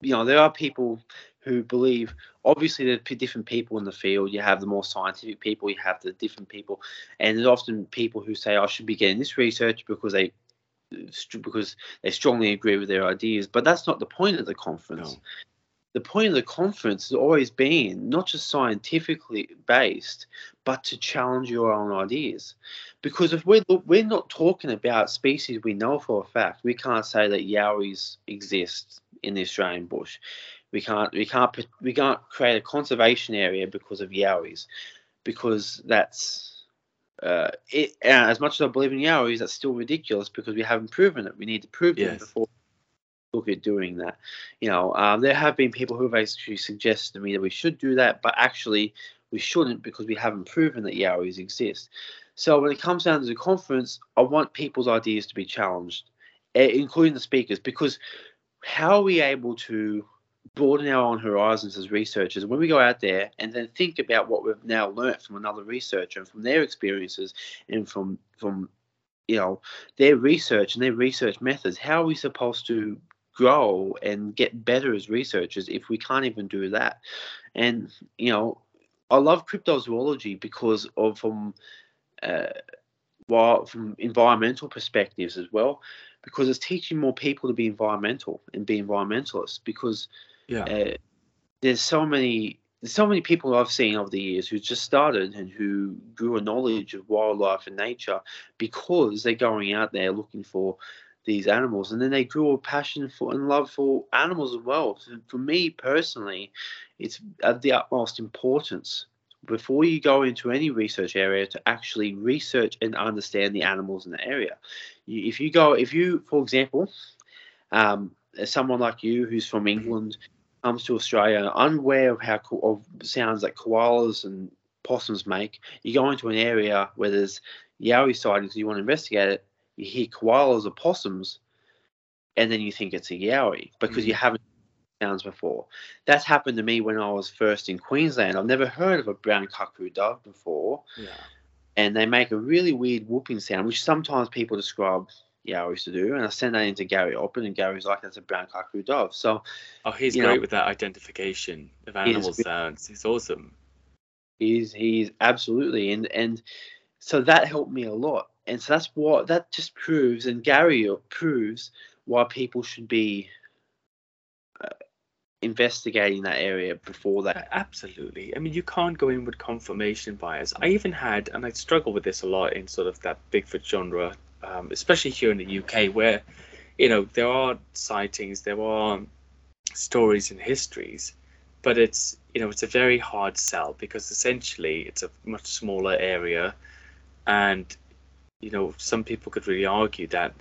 S2: you know, there are people who believe. Obviously, there are different people in the field. You have the more scientific people, you have the different people, and there's often people who say, "I should be getting this research because they." Because they strongly agree with their ideas, but that's not the point of the conference.
S1: No.
S2: The point of the conference has always been not just scientifically based, but to challenge your own ideas. Because if we're we're not talking about species we know for a fact, we can't say that yowies exist in the Australian bush. We can't we can't we can't create a conservation area because of yowies, because that's uh, it. Uh, as much as I believe in yowies, that's still ridiculous because we haven't proven it. We need to prove
S1: Yes.
S2: it before we look at doing that. You know, um, there have been people who have actually suggested to me that we should do that, but actually we shouldn't because we haven't proven that yowies exist. So when it comes down to the conference, I want people's ideas to be challenged, eh, including the speakers, because how are we able to broaden our own horizons as researchers. When we go out there and then think about what we've now learnt from another researcher and from their experiences and from from you know their research and their research methods how are we supposed to grow and get better as researchers if we can't even do that? And you know i love cryptozoology because of from uh, while from environmental perspectives as well because it's teaching more people to be environmental and be environmentalists because
S1: Yeah.
S2: uh, there's so many there's so many people I've seen over the years who just started and who grew a knowledge of wildlife and nature because they're going out there looking for these animals and then they grew a passion for and love for animals as well. So for me personally, it's of the utmost importance before you go into any research area to actually research and understand the animals in the area. You, if you go, if you, for example, um, someone like you who's from England comes to Australia unaware of how co- of sounds that koalas and possums make, you go into an area where there's yowie sightings, you want to investigate it, you hear koalas or possums, and then you think it's a yowie because you mm. haven't heard sounds before. That's happened to me when I was first in Queensland. I've never heard of a brown cuckoo dove before
S1: Yeah.
S2: and they make a really weird whooping sound, which sometimes people describe yowies to do. And I send that into Gary Opit, and Gary's like, "That's a brown cuckoo dove." So
S1: Oh, he's great
S2: know-
S1: with that identification of animal
S2: good.
S1: sounds. He's awesome.
S2: he's he's absolutely and and so that helped me a lot. And so that's what that just proves, and Gary proves why people should be uh, investigating that area before that.
S1: Absolutely. I mean, you can't go in with confirmation bias. I even had, and I struggle with this a lot in sort of that Bigfoot genre, um, especially here in the UK, where, you know, there are sightings, there are stories and histories, but it's, you know, it's a very hard sell because essentially it's a much smaller area. And, you know, some people could really argue that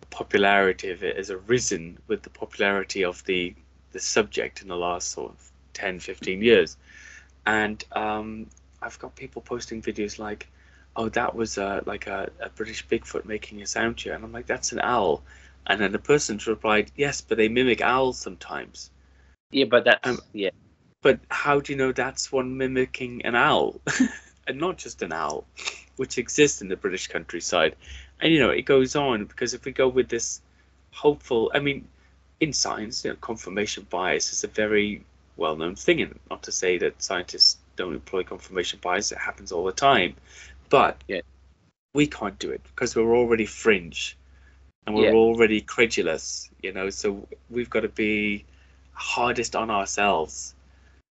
S1: the popularity of it has arisen with the popularity of the the subject in the last sort of 10 15 years and um, i've got people posting videos like oh that was uh, like a, a british bigfoot making a sound here and i'm like that's an owl. And then the person replied yes but they mimic owls sometimes.
S2: Yeah, but that's
S1: Um,
S2: yeah,
S1: but how do you know that's one mimicking an owl? And not just an owl which exists in the british countryside. And you know it goes on because if we go with this hopeful i mean in science you know, confirmation bias is a very well-known thing. And not to say that scientists don't employ confirmation bias it happens all the time but
S2: Yeah.
S1: we can't do it because we're already fringe and we're
S2: Yeah.
S1: already credulous you know so we've got to be hardest on ourselves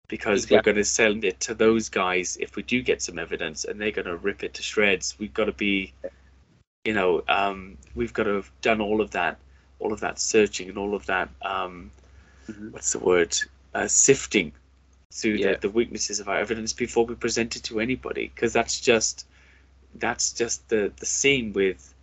S1: because we're going to send it to those guys if we do get some evidence and they're going to rip it to shreds we've got to be you know um, we've got to have done all of that all of that searching and all of that um,
S2: Mhm.
S1: what's the word uh, sifting through
S2: Yeah.
S1: the, the weaknesses of our evidence before we present it to anybody because that's just that's just the the same with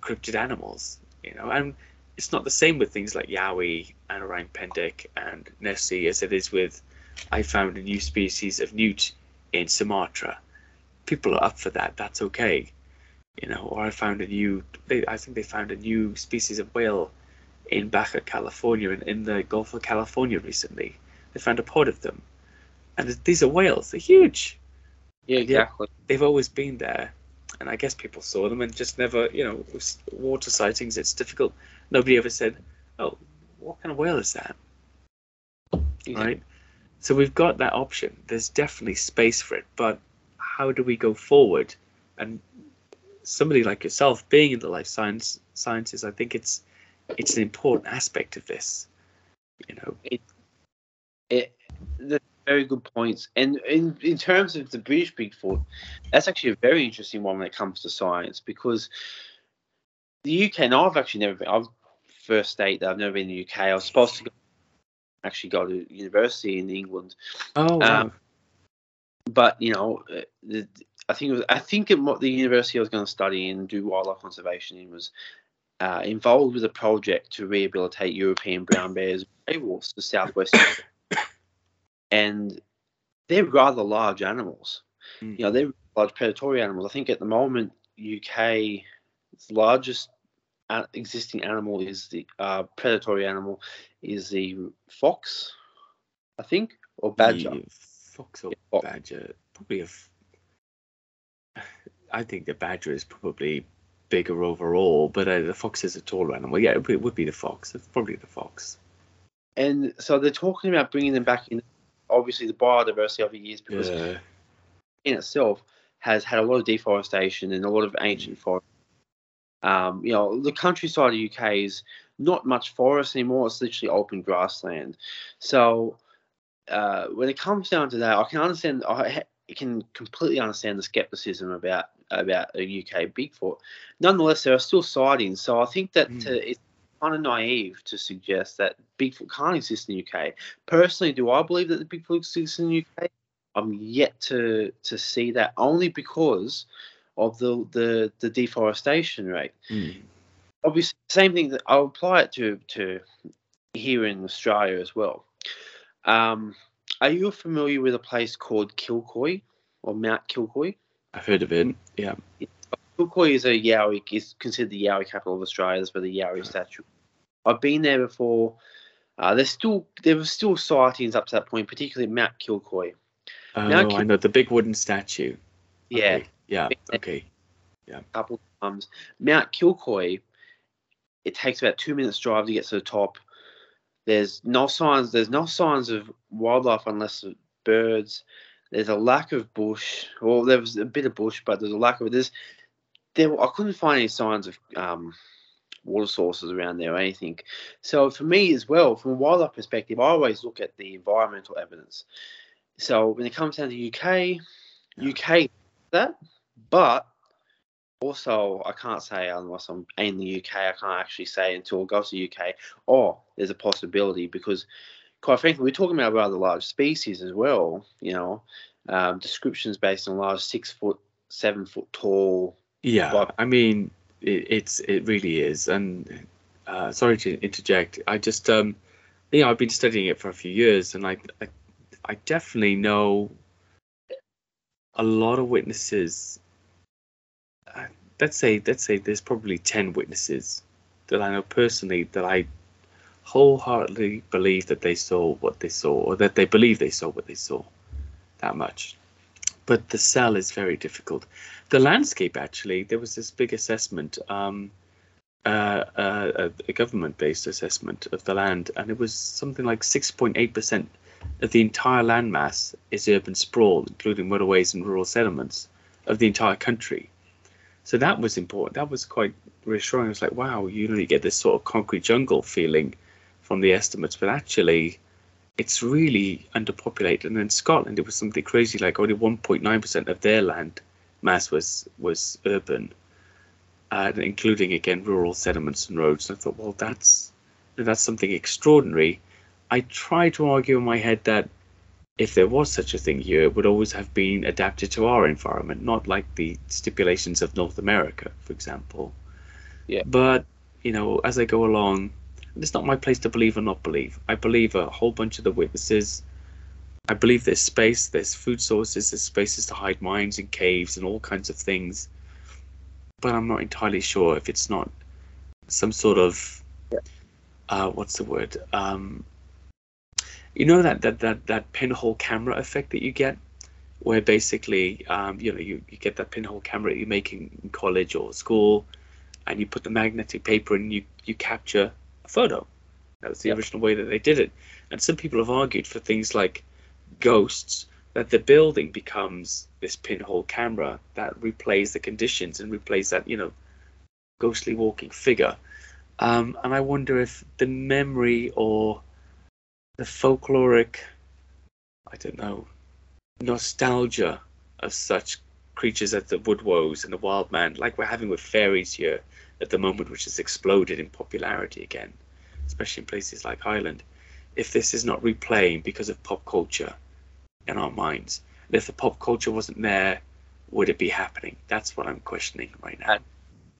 S1: cryptid animals you know? And it's not the same with things like yowie and orang pendek and nessie as it is with i found a new species of newt in sumatra. People are up for that that's okay you know? Or i found a new they, i think they found a new species of whale in baja california in, in the gulf of california recently. They found a pod of them. And these are whales they're huge.
S2: Yeah,
S1: yeah.
S2: exactly.
S1: they've always been there and I guess people saw them and just never, you know, water sightings, it's difficult. Nobody ever said, "Oh, what kind of whale is that?" Right. So we've got that option. There's definitely space for it, but how do we go forward? And somebody like yourself, being in the life science sciences, I think it's it's an important aspect of this. You know,
S2: it, it the very good points. And in in terms of the British Bigfoot, that's actually a very interesting one when it comes to science because the UK. And I've actually never been. I've first state that I've never been in the UK. I was supposed to go, actually go to university in England.
S1: oh, wow.
S2: Um, but you know, uh, the, I think it was I think it, what the university I was going to study and do wildlife conservation in was uh, involved with a project to rehabilitate European brown bears, grey wolves, the southwest, and they're rather large animals.
S1: Mm.
S2: You know, they're large predatory animals. I think at the moment, UK's largest uh, existing animal is the uh, predatory animal is the fox, I think, or badger.
S1: The fox or
S2: Yeah, fox.
S1: badger, probably a. F- I think the badger is probably bigger overall, but uh, the fox is a taller animal. Yeah, it would be the fox. It's probably the fox.
S2: And so they're talking about bringing them back in. Obviously, the biodiversity over the years because
S1: Yeah.
S2: in itself has had a lot of deforestation and a lot of ancient forest. Um, you know, the countryside of the UK is not much forest anymore. It's literally open grassland. So uh, when it comes down to that, I can understand. I can completely understand the skepticism about about a UK Bigfoot. Nonetheless, there are still sightings. So I think that
S1: Mm.
S2: to, it's kind of naive to suggest that Bigfoot can't exist in the UK. Personally, do I believe that the Bigfoot exists in the UK? I'm yet to to see that only because of the the, the deforestation rate.
S1: Mm.
S2: Obviously, same thing that I'll apply it to to here in Australia as well. Um, are you familiar with a place called Kilcoy or Mount Kilcoy?
S1: I've heard of it. Yeah.
S2: Kilcoy is a Yowie is considered the Yowie capital of Australia. That's where the Yowie statue. I've been there before. Uh, there's still there were still sightings up to that point, particularly Mount Kilcoy.
S1: Oh,
S2: Now,
S1: I know the big wooden statue.
S2: Yeah,
S1: Okay. Yeah.
S2: Yeah.
S1: Okay.
S2: a couple times. Mount Kilcoy, it takes about two minutes drive to get to the top. There's no signs. There's no signs of wildlife unless birds. There's a lack of bush. Well, there was a bit of bush, but there's a lack of it. there's there. I couldn't find any signs of um, water sources around there or anything. So for me as well, from a wildlife perspective, I always look at the environmental evidence. So when it comes down to UK. UK that, but also I can't say unless I'm in the UK, I can't actually say until I go to the UK. Or there's a possibility because, quite frankly, we're talking about rather large species as well. You know, um, descriptions based on large six foot, seven foot tall.
S1: Yeah.
S2: But-
S1: I mean, it, it's it really is. And uh, sorry to interject. I just um, you know, I've been studying it for a few years, and I I, I definitely know a lot of witnesses. Uh, let's say let's say there's probably ten witnesses that I know personally that I wholeheartedly believe that they saw what they saw, or that they believe they saw what they saw. That much. But the sell is very difficult. The landscape, actually, there was this big assessment, um, uh, uh, a government-based assessment of the land, and it was something like 6.8% of the entire landmass is urban sprawl, including motorways and rural settlements of the entire country. So that was important. That was quite reassuring. I was like, wow, you you get this sort of concrete jungle feeling from the estimates, but actually, it's really underpopulated. And in Scotland, it was something crazy like only 1.9% of their land mass was was urban, uh, including again rural settlements and roads. And I thought, well, that's that's something extraordinary. I try to argue in my head that if there was such a thing here, it would always have been adapted to our environment, not like the stipulations of North America, for example.
S2: Yeah.
S1: But you know, as I go along, it's not my place to believe or not believe. I believe a whole bunch of the witnesses. I believe there's space, there's food sources, there's spaces to hide mines and caves and all kinds of things. But I'm not entirely sure if it's not some sort of uh, what's the word? Um, you know that, that that that pinhole camera effect that you get where basically, um, you know, you, you get that pinhole camera you make in college or school, and you put the magnetic paper and you, you capture a photo. That was the
S2: Yep.
S1: original way that they did it. And some people have argued for things like ghosts that the building becomes this pinhole camera that replays the conditions and replays that, you know, ghostly walking figure. Um, and I wonder if the memory or the folkloric, I don't know, nostalgia of such creatures as the woodwose and the wild man, like we're having with fairies here at the moment, which has exploded in popularity again, especially in places like Ireland. If this is not replaying because of pop culture in our minds, and if the pop culture wasn't there, would it be happening? That's what I'm questioning right now.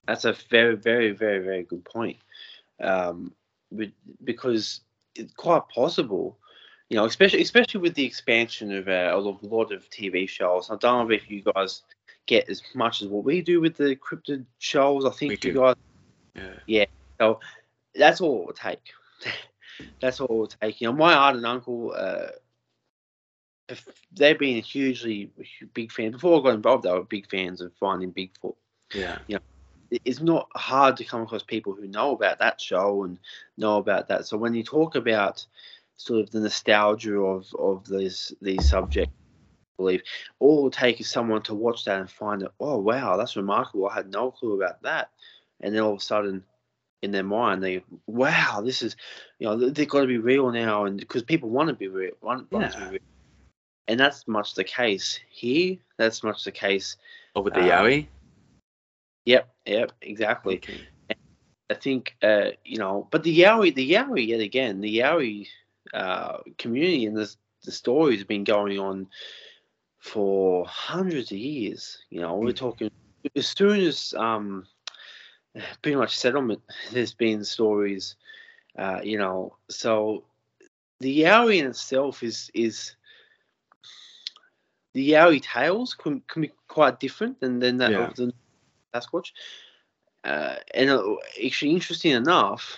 S2: That's a very, very, very, very good point. Um, because it's quite possible, you know, especially especially with the expansion of uh, a lot of TV shows. I don't know if you guys get as much as what we do with the cryptid shows. I think you guys
S1: Yeah.
S2: So that's all it will take. that's all it will take. You know, my aunt and uncle, uh, they've been hugely big fans. Before I got involved, they were big fans of finding Bigfoot.
S1: Yeah.
S2: It- It's not hard to come across people who know about that show and know about that. So when you talk about sort of the nostalgia of of these these subjects, believe all it will take is someone to watch that and find it. Oh wow, that's remarkable. I had no clue about that. And then all of a sudden, in their mind, they wow, this is you know they've got to be real now, and because people want to be real, want, want to be real. And that's much the case here. That's much the case.
S1: Or with the
S2: Uh,
S1: Yowie?
S2: Yep, yep, exactly.
S1: Okay.
S2: I think uh, you know, but the Yowie, the Yowie yet again, the Yowie uh, community and the the stories have been going on for hundreds of years. You know, we're
S1: Mm.
S2: talking as soon as um, pretty much settlement. There's been stories, uh, you know, so the Yowie in itself is is the Yowie tales can, can be quite different than than that
S1: Yeah.
S2: of the Sasquatch. Uh, and uh, actually, interesting enough,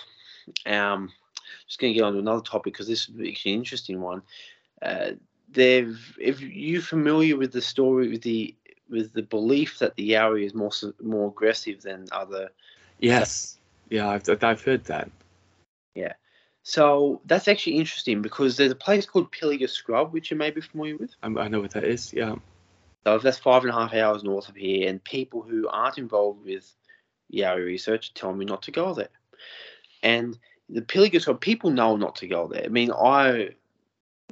S2: um, just going to get on to another topic because this is actually an interesting one. Uh, they've, if you familiar with the story with the with the belief that the Yowie is more more aggressive than other,
S1: Yes. Yeah, I've, I've heard that.
S2: Yeah, so that's actually interesting because there's a place called Pilliga Scrub which you may be familiar with.
S1: I'm, I know what that is. Yeah.
S2: So that's five and a half hours north of here, and people who aren't involved with Yowie research tell me not to go there. And the Pilliga Scrub, people know not to go there. I mean, I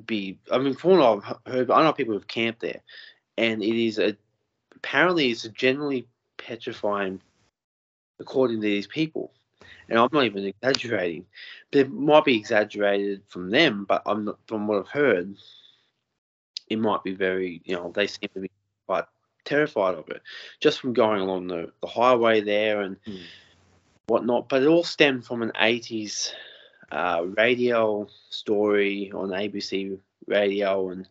S2: be, I mean, from what I've heard, I know people who've camped there, and it is a, apparently it's a generally petrifying, according to these people. And I'm not even exaggerating, but it might be exaggerated from them, but I'm not, from what I've heard, it might be very, you know, they seem to be quite terrified of it just from going along the, the highway there and
S1: Mm.
S2: whatnot. But it all stemmed from an 80s uh, radio story on ABC radio and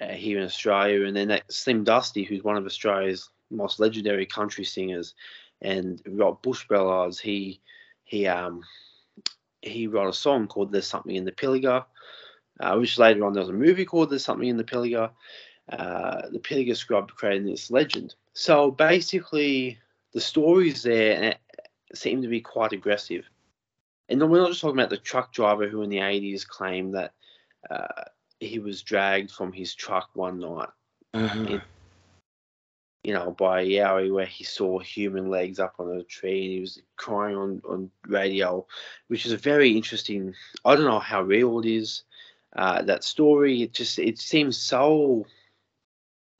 S2: uh, here in Australia. And then Slim Dusty, who's one of Australia's most legendary country singers and wrote Bush Ballads, he he um he wrote a song called "There's Something in the Pilliga," uh, which later on there was a movie called "There's Something in the Pilliga." Uh, the Pilliga Scrub created this legend. So basically, the stories there seem to be quite aggressive. And then we're not just talking about the truck driver who in the 80s claimed that uh, he was dragged from his truck one night,
S1: Uh-huh.
S2: you know, by a Yowie where he saw human legs up on a tree and he was crying on, on radio, which is a very interesting, I don't know how real it is. Uh, that story, it just, it seems so,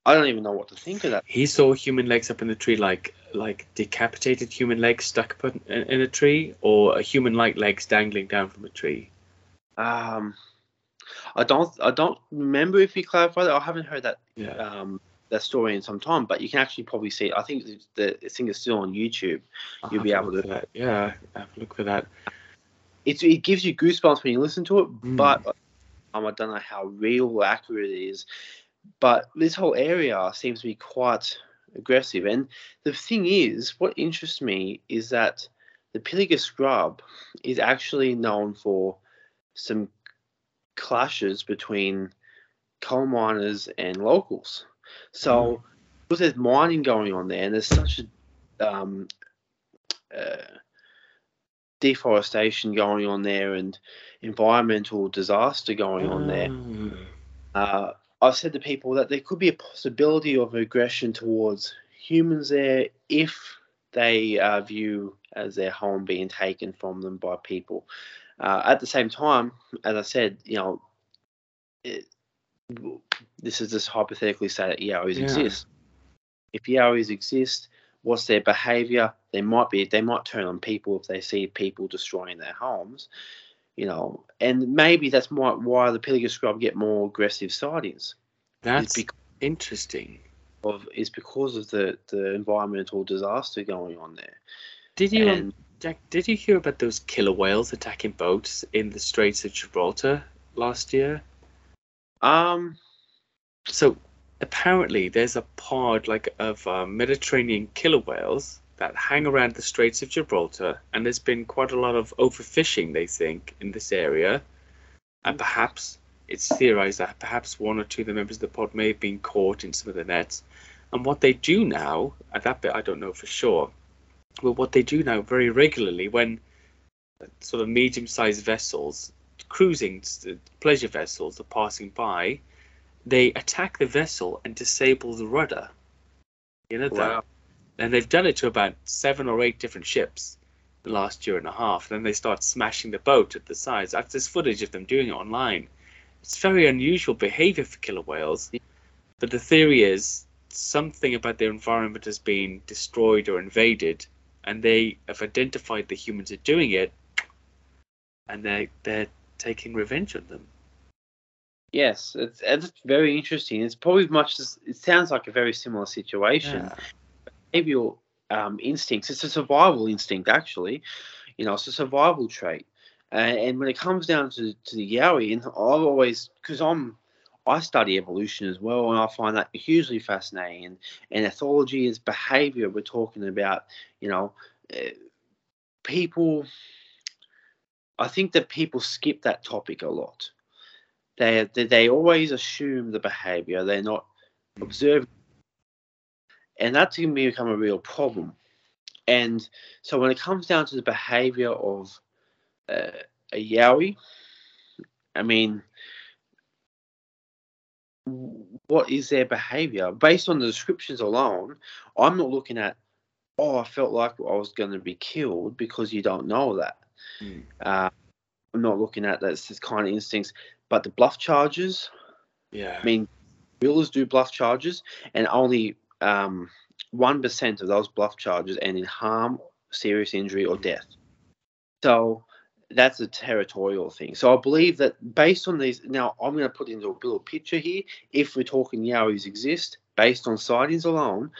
S2: I don't even know what to think of that.
S1: He saw human legs up in the tree, like like decapitated human legs stuck up in, in a tree, or a human-like legs dangling down from a tree.
S2: Um, I don't, I don't remember if he clarified that. I haven't heard that
S1: Yeah.
S2: um, that story in some time, but you can actually probably see it. I think the, the thing is still on YouTube.
S1: I'll
S2: you'll be able to-
S1: that. Yeah, have a look for that.
S2: It's, it gives you goosebumps when you listen to it,
S1: Mm.
S2: but um, I don't know how real or accurate it is. But this whole area seems to be quite aggressive. And the thing is, what interests me is that the Pilliga Scrub is actually known for some clashes between coal miners and locals. So because there's mining going on there, and there's such a um, uh, deforestation going on there, and environmental disaster going on there.
S1: Mm.
S2: Uh, I've said to people that there could be a possibility of aggression towards humans there if they uh, view as their home being taken from them by people. Uh, at the same time, as I said, you know, it, this is just hypothetically say that Yowies
S1: Yeah.
S2: exist. If Yowies exist, what's their behaviour? They might be they might turn on people if they see people destroying their homes, you know, and maybe that's why why the Pilliga scrub get more aggressive sightings.
S1: That's
S2: because
S1: interesting.
S2: of is because of the the environmental disaster going on there.
S1: Did you, um,
S2: And
S1: Jack? Did you hear about those killer whales attacking boats in the Straits of Gibraltar last year?
S2: um,
S1: So apparently, there's a pod like of uh, Mediterranean killer whales that hang around the Straits of Gibraltar, and there's been quite a lot of overfishing. They think in this area, and perhaps it's theorized that perhaps one or two of the members of the pod may have been caught in some of the nets. And what they do now, at that bit I don't know for sure, but what they do now very regularly when uh, sort of medium-sized vessels, cruising pleasure vessels, are passing by, they attack the vessel and disable the rudder. You know that,
S2: Wow.
S1: And they've done it to about seven or eight different ships the last year and a half. Then they start smashing the boat at the sides. There's footage of them doing it online. It's very unusual behavior for killer whales, but the theory is something about their environment has been destroyed or invaded, and they have identified the humans are doing it, and they they're taking revenge on them.
S2: yes, it's, it's very interesting. It's probably much. It sounds like a very similar situation.
S1: Yeah.
S2: Behavioral um, instincts. It's a survival instinct, actually. You know, it's a survival trait. And, when it comes down to, to the Yowie, and I've always, because I'm, I study evolution as well, and I find that hugely fascinating. And, and ethology is behavior. We're talking about, you know, uh, people. I think that people skip that topic a lot. They, they, they always assume the behavior. They're not observing and that's going to become a real problem. And so when it comes down to the behavior of uh, a Yowie, I mean, what is their behavior? Based on the descriptions alone, I'm not looking at, oh, I felt like I was going to be killed because you don't know that.
S1: Mm.
S2: Uh, I'm not looking at that It's this kind of instincts, but the bluff charges,
S1: Yeah.
S2: I mean, gorillas do bluff charges, and only um, 1% of those bluff charges end in harm, serious injury, or death. So that's a territorial thing. So I believe that based on these, now I'm going to put into a little picture here. If we're talking Yowies exist, based on sightings alone,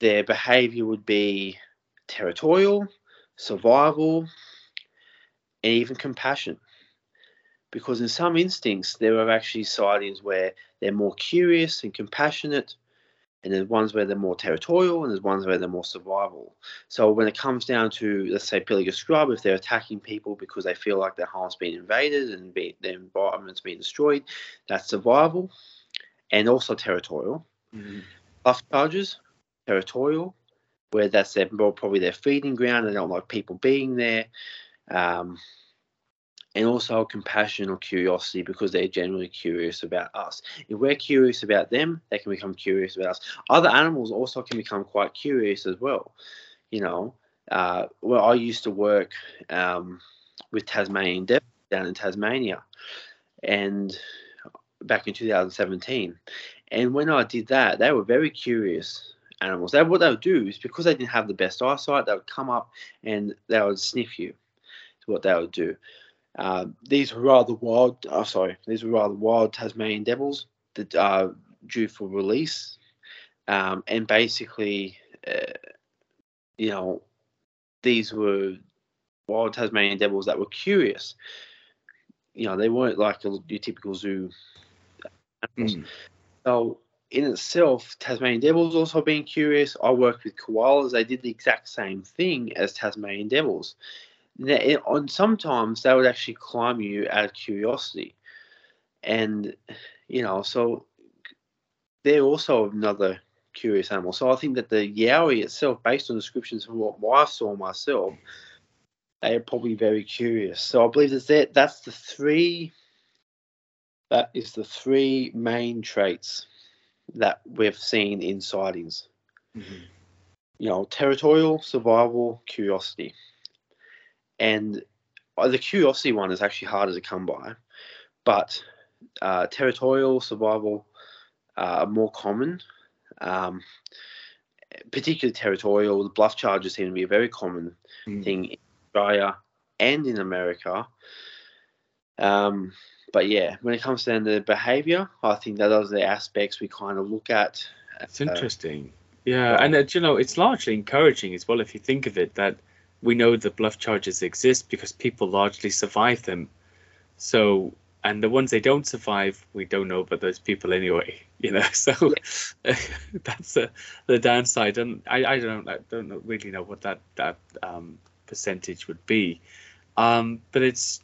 S2: their behavior would be territorial, survival, and even compassion because in some instincts there are actually sightings where they're more curious and compassionate and there's ones where they're more territorial and there's ones where they're more survival. So when it comes down to let's say pilliga scrub if they're attacking people because they feel like their home's been invaded and be, their environment's been destroyed that's survival and also territorial.
S1: Mhm.
S2: bluff charges territorial where that's their well, probably their feeding ground. They don't like people being there. Um, and also compassion or curiosity because they're generally curious about us. If we're curious about them, they can become curious about us. Other animals also can become quite curious as well. You know, uh, well, I used to work um, with Tasmanian devils down in Tasmania, and back in 2017. And when I did that, they were very curious animals. They, what they would do is because they didn't have the best eyesight, they would come up and they would sniff you. Is what they would do. Uh, these were rather wild. Oh, sorry, these were rather wild Tasmanian devils that are due for release, um, and basically, uh, you know, these were wild Tasmanian devils that were curious. You know, they weren't like a, your typical zoo animals.
S1: Mm.
S2: So in itself, Tasmanian devils also being curious. I worked with koalas; they did the exact same thing as Tasmanian devils. On sometimes they would actually climb you out of curiosity, and you know, so they're also another curious animal. So I think that the Yowie itself, based on descriptions from what I saw myself, they are probably very curious. So I believe that that that's the three. That is the three main traits that we've seen in sightings.
S1: Mhm.
S2: You know, territorial, survival, curiosity, and uh, the curiosity one is actually harder to come by, but uh, territorial, survival uh, are more common. Um, particularly territorial, the bluff charges seem to be a very common
S1: Mm.
S2: thing in Australia and in America. Um, but yeah, when it comes down to behaviour, I think that those are the aspects we kind of look at.
S1: It's
S2: Uh,
S1: interesting. Yeah, and uh, you know, it's largely encouraging as well if you think of it that we know the bluff charges exist because people largely survive them. So, and the ones they don't survive, we don't know about those people anyway. You know, so that's the the downside. And I, I don't I don't really know what that that um, percentage would be, um, but it's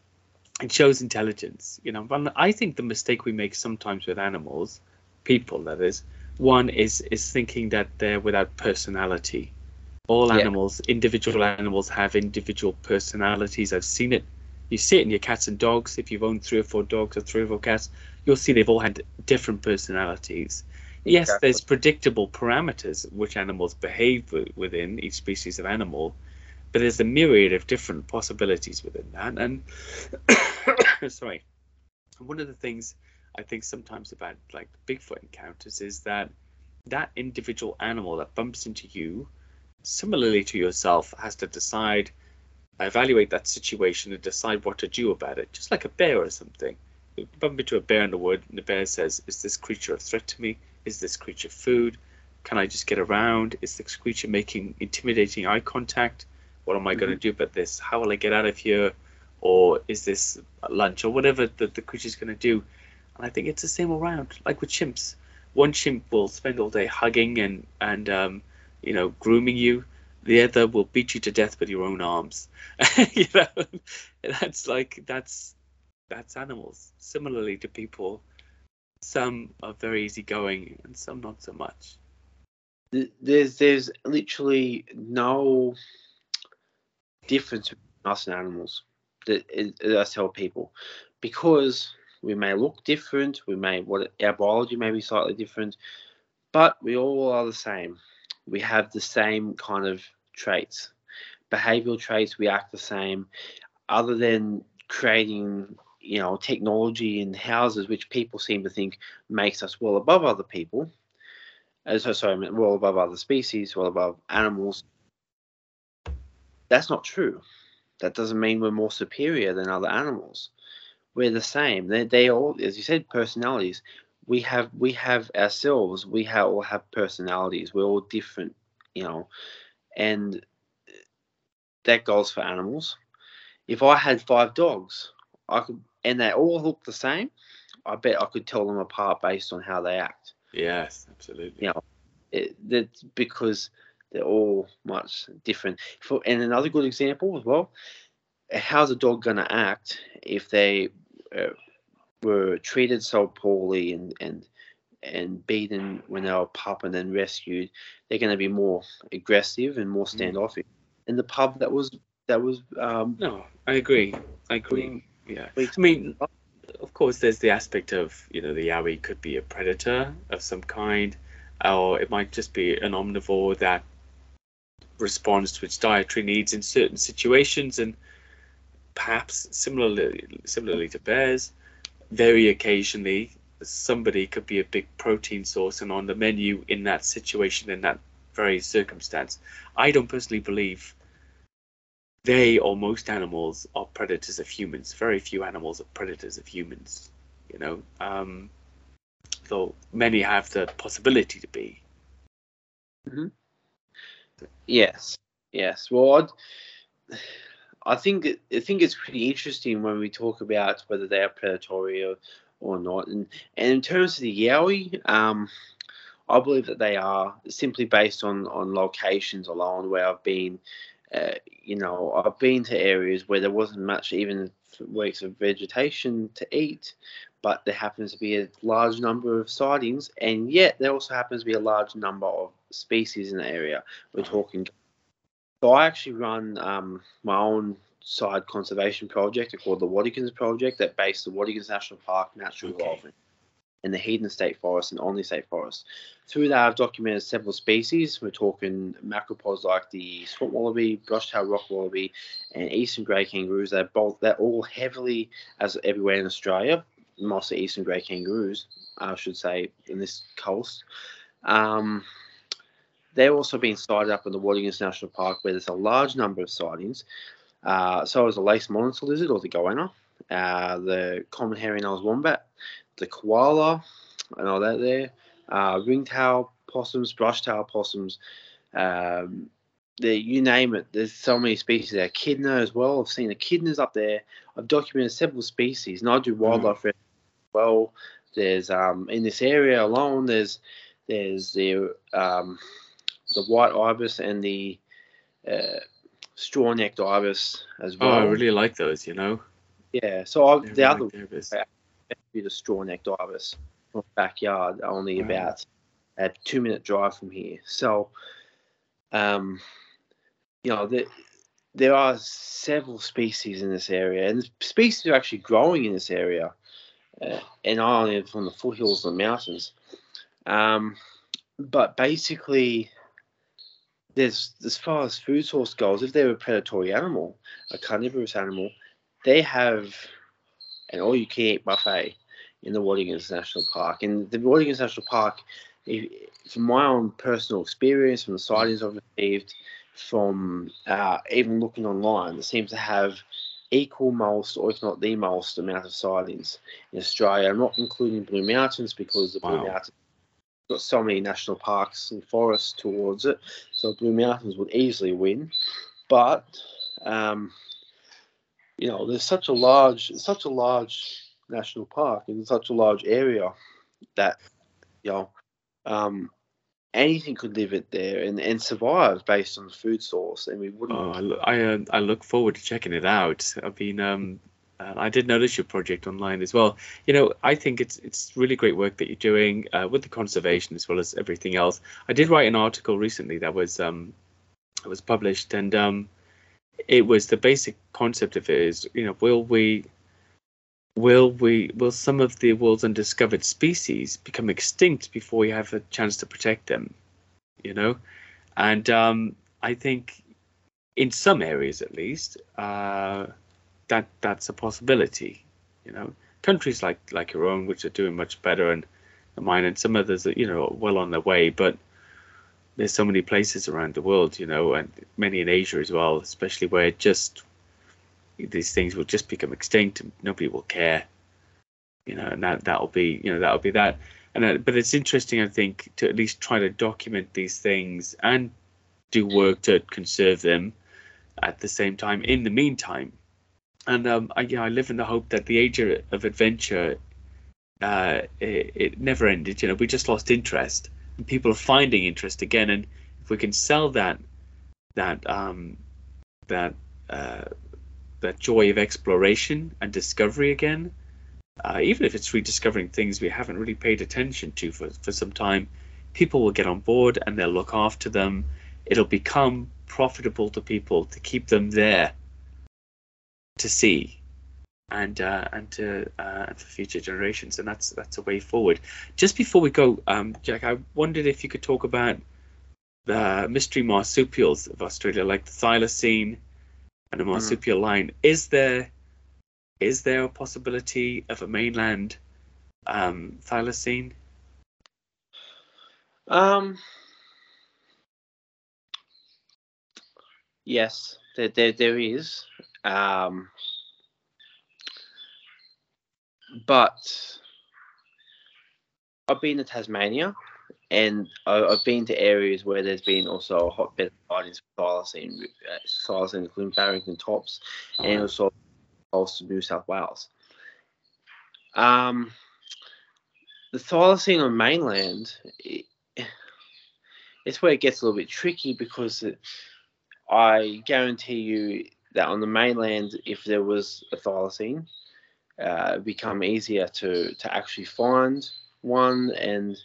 S1: it shows intelligence. You know, and I think the mistake we make sometimes with animals, people that is, one is is thinking that they're without personality. All
S2: Yeah.
S1: animals, individual animals, have individual personalities. I've seen it. You see it in your cats and dogs. If you've owned three or four dogs or three or four cats, you'll see they've all had different personalities. Yes,
S2: Exactly.
S1: there's predictable parameters which animals behave wi- within each species of animal, but there's a myriad of different possibilities within that. And sorry, one of the things I think sometimes about like Bigfoot encounters is that that individual animal that bumps into you, similarly to yourself, has to decide, evaluate that situation, and decide what to do about it, just like a bear or something. You bump into a bear in the wood, and the bear says, "Is this creature a threat to me? Is this creature food? Can I just get around? Is this creature making intimidating eye contact? What am I going to do about this? How will I get out of here? Or is this lunch or whatever the, the creature's going to do? And I think it's the same around, like with chimps. One chimp will spend all day hugging and and um, you know grooming you. The other will beat you to death with your own arms. you know, that's like that's that's animals. Similarly to people, some are very easygoing and some not so much.
S2: there's there's literally no difference between us and animals that, I tell people because we may look different, we may what our biology may be slightly different, but we all are the same. We have the same kind of traits, behavioral traits. We act the same, other than creating you know technology in houses which people seem to think makes us well above other people uh, so sorry, well above other species, well above animals. That's not true. That doesn't mean we're more superior than other animals. We're the same. They they all, as you said, personalities. We have we have ourselves. We have, all have personalities. We're all different, you know, and that goes for animals. If I had five dogs, I could, and they all look the same. I bet I could tell them apart based on how they act
S1: Yes, absolutely.
S2: Yeah. it, that's because they're all much different. For and another good example as well, how's a dog gonna act if they uh, were treated so poorly and and and beaten when they were a pup and then rescued? They're gonna be more aggressive and more standoffish. In the pub that was that was um,
S1: No, I agree. I agree.
S2: Mm.
S1: Yeah. I mean, of course, there's the aspect of, you know, the yowie could be a predator of some kind, or it might just be an omnivore that responds to its dietary needs in certain situations, and perhaps similarly, similarly to bears, very occasionally somebody could be a big protein source and on the menu in that situation in that very circumstance. I don't personally believe they or most animals are predators of humans. Very few animals are predators of humans. You know, um, though many have the possibility to be.
S2: Yes, yes. Well, I'd, I think I think it's pretty interesting when we talk about whether they are predatory or, or not. And and in terms of the yowie, um, I believe that they are simply based on on locations alone where I've been. Uh, you know, I've been to areas where there wasn't much even weeks of vegetation to eat, but there happens to be a large number of sightings, and yet there also happens to be a large number of species in the area. We're talking. So I actually run um, my own side conservation project called the Watagans Project that based the Watagans National Park Natural
S1: Okay.
S2: In the Heaton State Forest and Olney State Forest. Through that, I've documented several species. We're talking macropods like the swamp wallaby, brush-tailed rock wallaby, and eastern grey kangaroos. They're both they're all heavily, as everywhere in Australia, mostly eastern grey kangaroos, I should say, in this coast. Um, they're also being sighted up in the Watagans National Park, where there's a large number of sightings. Uh, so is the lace monitor lizard or the goanna, uh, the common hairy-nosed wombat, the koala, and all that there, uh, ringtail possums, brush-tail possums, um, the, you name it. There's so many species there. Echidna as well. I've seen echidnas up there. I've documented several species, and I do wildlife as well. There's um, in this area alone. There's there's the um, the white ibis and the uh, straw-necked ibis as well. Oh.
S1: I really like those. You know,
S2: Yeah. So I, the
S1: really
S2: other
S1: good ibis.
S2: be the straw-necked ibis from the backyard, only
S1: Wow.
S2: about a two-minute drive from here. So, um, you know, there, there are several species in this area, and species are actually growing in this area, uh, and I only live on the foothills of the mountains. Um, but basically, there's as far as food source goes, if they're a predatory animal, a carnivorous animal, they have an all-you-can-eat buffet in the Watagans National Park. And the Watagans National Park, if, from my own personal experience, from the sightings I've received, from uh, even looking online, it seems to have equal most, or if not the most, amount of sightings in Australia. I'm not including Blue Mountains because the Blue
S1: Wow.
S2: Mountains got so many national parks and forests towards it, so Blue Mountains would easily win. But um, you know, there's such a large, such a large national park in such a large area that you know um, anything could live it there and, and survive based on the food source, and we wouldn't.
S1: Oh, I, I, uh, I look forward to checking it out. I've been um, uh, I did notice your project online as well. You know, I think it's it's really great work that you're doing uh, with the conservation as well as everything else. I did write an article recently that was um, was published, and um, it was the basic concept of it is, you know, will we will we will some of the world's undiscovered species become extinct before we have a chance to protect them? You know, and um, I think in some areas at least, uh, that that's a possibility. You know, countries like like your own, which are doing much better, and mine, and some others are you know well on their way. But there's so many places around the world, you know, and many in Asia as well, especially where just these things will just become extinct and nobody will care. You know, and that that'll be you know that'll be that. And uh, but it's interesting, I think, to at least try to document these things and do work to conserve them at the same time. In the meantime, and um, I, I live in the hope that the age of of adventure, uh, it, it never ended. You know, we just lost interest, and people are finding interest again. And if we can sell that, that um, that uh, that joy of exploration and discovery again, uh, even if it's rediscovering things we haven't really paid attention to for, for some time, people will get on board and they'll look after them. It'll become profitable to people to keep them there to see and uh, and to uh, for future generations, and that's that's a way forward. Just before we go, um, Jack, I wondered if you could talk about the mystery marsupials of Australia, like the thylacine and the marsupial lion. Is there is there a possibility of a mainland um, thylacine?
S2: Um. Yes, there, there, there is. Um, but I've been to Tasmania, and I've been to areas where there's been also a hotbed of of thylacine, uh, thylacine including Barrington Tops, and also of New South Wales. Um, the thylacine on mainland, it, it's where it gets a little bit tricky because it, I guarantee you that on the mainland, if there was a thylacine, uh, become easier to to actually find one and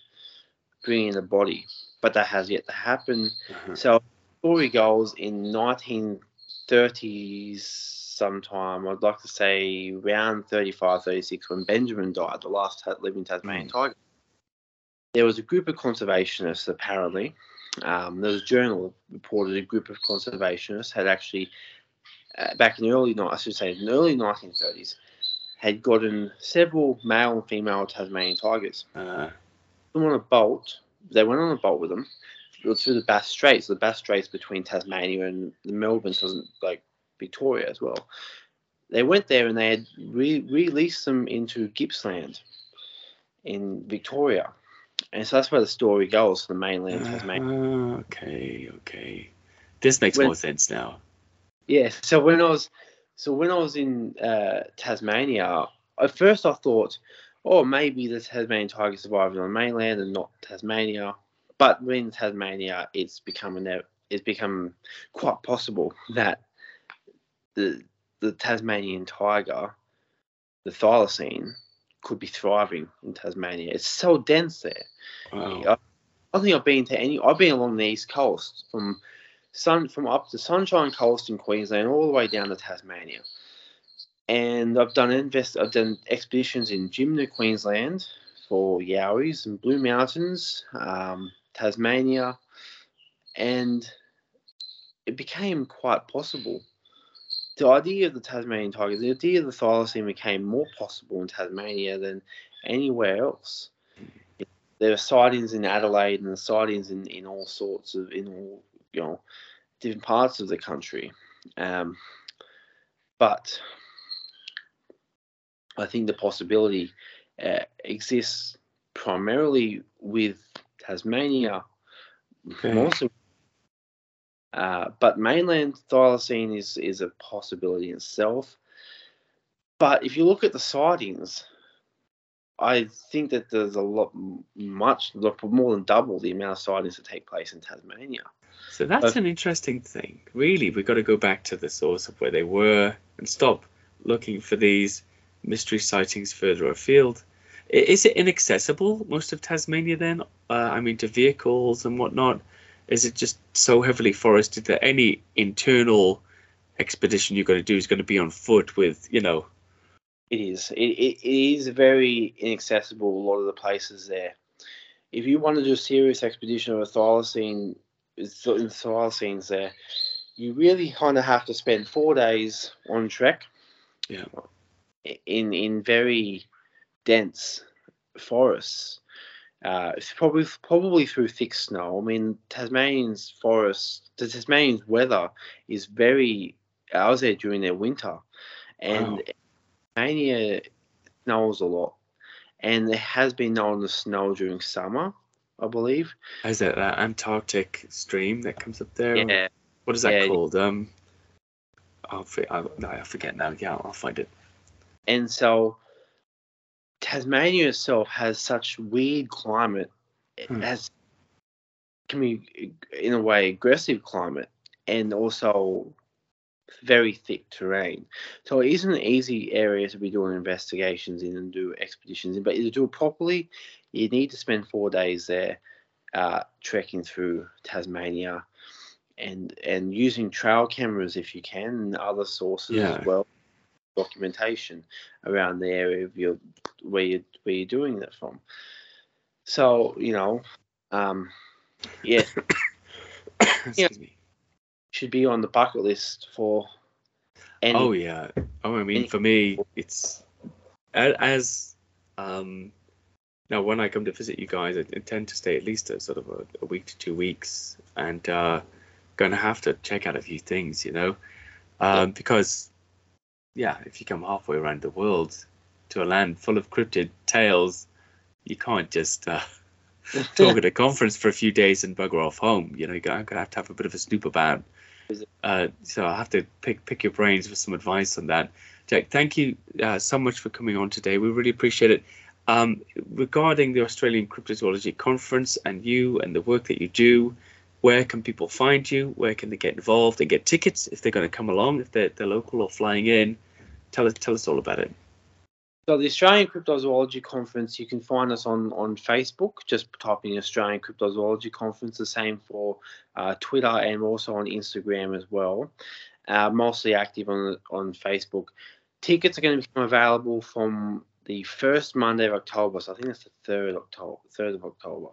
S2: bring in a body. But that has yet to happen.
S1: Uh-huh.
S2: So story goes in 1930s sometime, I'd like to say around 35, 36, when Benjamin died, the last living Tasmanian
S1: Mm.
S2: tiger. There was a group of conservationists, apparently. Um, there was a journal that reported a group of conservationists had actually, uh, back in the early, I should say, in the early 1930s, had gotten several male and female Tasmanian tigers
S1: Uh,
S2: them on a boat. They went on a boat with them through the Bass Straits. The Bass Straits between Tasmania and the Melbourne, so like Victoria as well. They went there and they had re- released them into Gippsland in Victoria, and so that's where the story goes. The mainland Tasmania.
S1: uh, okay, okay. This makes
S2: When-
S1: more sense now.
S2: Yeah. So when I was, so when I was in uh, Tasmania, at first I thought, oh, maybe the Tasmanian tiger survived on the mainland and not Tasmania. But when Tasmania, it's become it's become quite possible that the the Tasmanian tiger, the thylacine, could be thriving in Tasmania. It's so dense there.
S1: Wow.
S2: I, I think I've been to any. I've been along the east coast from sun from up the Sunshine Coast in Queensland all the way down to Tasmania, and I've done invest. I've done expeditions in Jimna, Queensland, for Yowies and Blue Mountains, um, Tasmania, and it became quite possible. The idea of the Tasmanian tiger, the idea of the thylacine became more possible in Tasmania than anywhere else there are sightings in Adelaide and sightings in, in all sorts of in all you know different parts of the country. Um, but I think the possibility uh, exists primarily with Tasmania,
S1: Okay.
S2: mostly. Uh, but mainland thylacine is is a possibility in itself. But if you look at the sightings, I think that there's a lot, much, more than double the amount of sightings that take place in Tasmania.
S1: So that's
S2: Uh,
S1: an interesting thing. Really, we've got to go back to the source of where they were and stop looking for these mystery sightings further afield. Is it inaccessible, most of Tasmania then? Uh, I mean, to vehicles and whatnot? Is it just so heavily forested that any internal expedition you're going to do is going to be on foot with, you know,
S2: It is. It, it, it is very inaccessible. A lot of the places there. If you want to do a serious expedition of a thylacine, it's- the thylacine's there, you really kind of have to spend four days on trek.
S1: Yeah.
S2: In in very dense forests. Uh, it's probably probably through thick snow. I mean, Tasmanian's forest, the Tasmanian's weather is very. I was there during their winter, and
S1: Wow.
S2: Tasmania snows a lot, and there has been known to snow during summer, I believe.
S1: is it that Antarctic stream that comes up there?
S2: Yeah,
S1: What is that
S2: Yeah.
S1: called? Um, I'll, fi- I, no, I forget now. Yeah, I'll find it.
S2: and so Tasmania itself has such weird climate. It
S1: Hmm.
S2: has can be in a way aggressive climate and also very thick terrain. So it isn't an easy area to be doing investigations in and do expeditions in. But to do it properly, you need to spend four days there, uh, trekking through Tasmania, and and using trail cameras if you can, and other sources
S1: Yeah.
S2: as well, documentation around the area of your where you where you're doing that from. So you know, um, yeah,
S1: Excuse me.
S2: should be on the bucket list for. Any,
S1: Oh yeah. Oh, I mean, for me, it's as um. Now, when I come to visit you guys, I intend to stay at least a sort of a, a week to two weeks, and uh, gonna have to check out a few things, you know, um, because yeah, if you come halfway around the world to a land full of cryptid tales, you can't just uh, talk at a conference for a few days and bugger off home. You know, you're gonna have to have a bit of a snoop about. Uh, so I have to pick pick your brains for some advice on that. Jack, thank you uh, so much for coming on today. We really appreciate it. Um, regarding the Australian Cryptozoology Conference and you and the work that you do, where can people find you? Where can they get involved and get tickets if they're going to come along, if they're, they're local or flying in? Tell us tell us all about it.
S2: So the Australian Cryptozoology Conference, you can find us on on Facebook. Just typing Australian Cryptozoology Conference. The same for uh, Twitter and also on Instagram as well. Uh, mostly active on on Facebook. Tickets are going to become available from the first Monday of October. So I think that's the third October, third of October.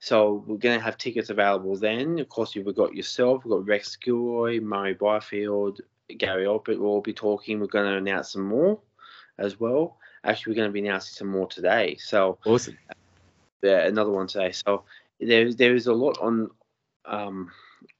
S2: So we're going to have tickets available then. Of course, you've got yourself, we've got Rex Gilroy, Murray Byfield, Gary Opit will all be talking. We're going to announce some more as well. Actually, we're going to be announcing some more today. So
S1: awesome.
S2: Yeah, another one today. So there, there is a lot on um,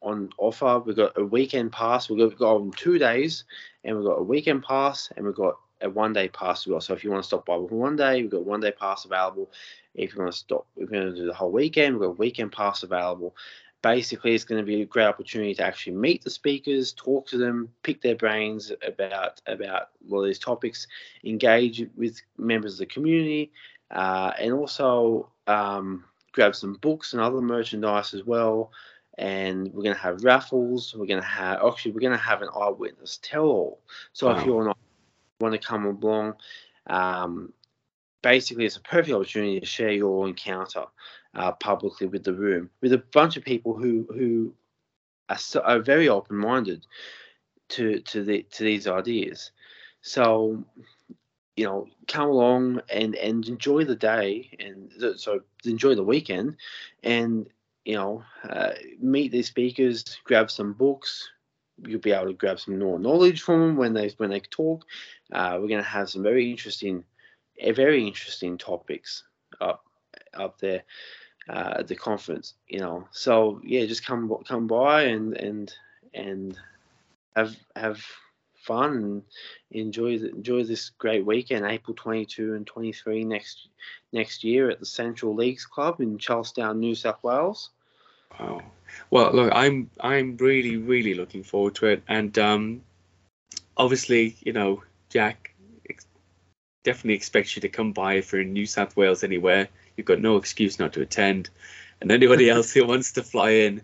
S2: on offer. We've got a weekend pass. We've got, we've got two days, and we've got a weekend pass, and we've got a one day pass as well. So if you want to stop by for one day, we've got one day pass available. If you want to stop, we're going to do the whole weekend. We've got a weekend pass available. Basically, it's going to be a great opportunity to actually meet the speakers, talk to them, pick their brains about about all these topics, engage with members of the community, uh, and also um, grab some books and other merchandise as well. And we're going to have raffles. We're going to have actually we're going to have an eyewitness tell all. So wow. if you're not want to come along, um, basically it's a perfect opportunity to share your encounter uh, publicly with the room with a bunch of people who who are, so, are very open minded to to the to these ideas. So you know, come along and and enjoy the day and so enjoy the weekend and you know uh, meet these speakers, grab some books. You'll be able to grab some more knowledge from them when they when they talk. Uh, we're going to have some very interesting, very interesting topics up up there uh, at the conference. You know, so yeah, just come come by and and and have have fun and enjoy the, enjoy this great weekend, April 22 and 23 next next year at the Central Leagues Club in Charlestown, New South Wales.
S1: Wow. Well, look, I'm I'm really really looking forward to it, and um, obviously, you know, Jack ex- definitely expects you to come by if you're in New South Wales anywhere. You've got no excuse not to attend. And anybody else who wants to fly in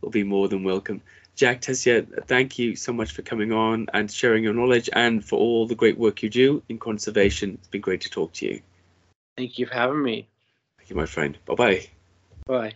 S1: will be more than welcome. Jack Tessier, thank you so much for coming on and sharing your knowledge and for all the great work you do in conservation. It's been great to talk to you.
S2: Thank you for having me.
S1: Thank you, my friend. Bye-bye.
S2: Bye.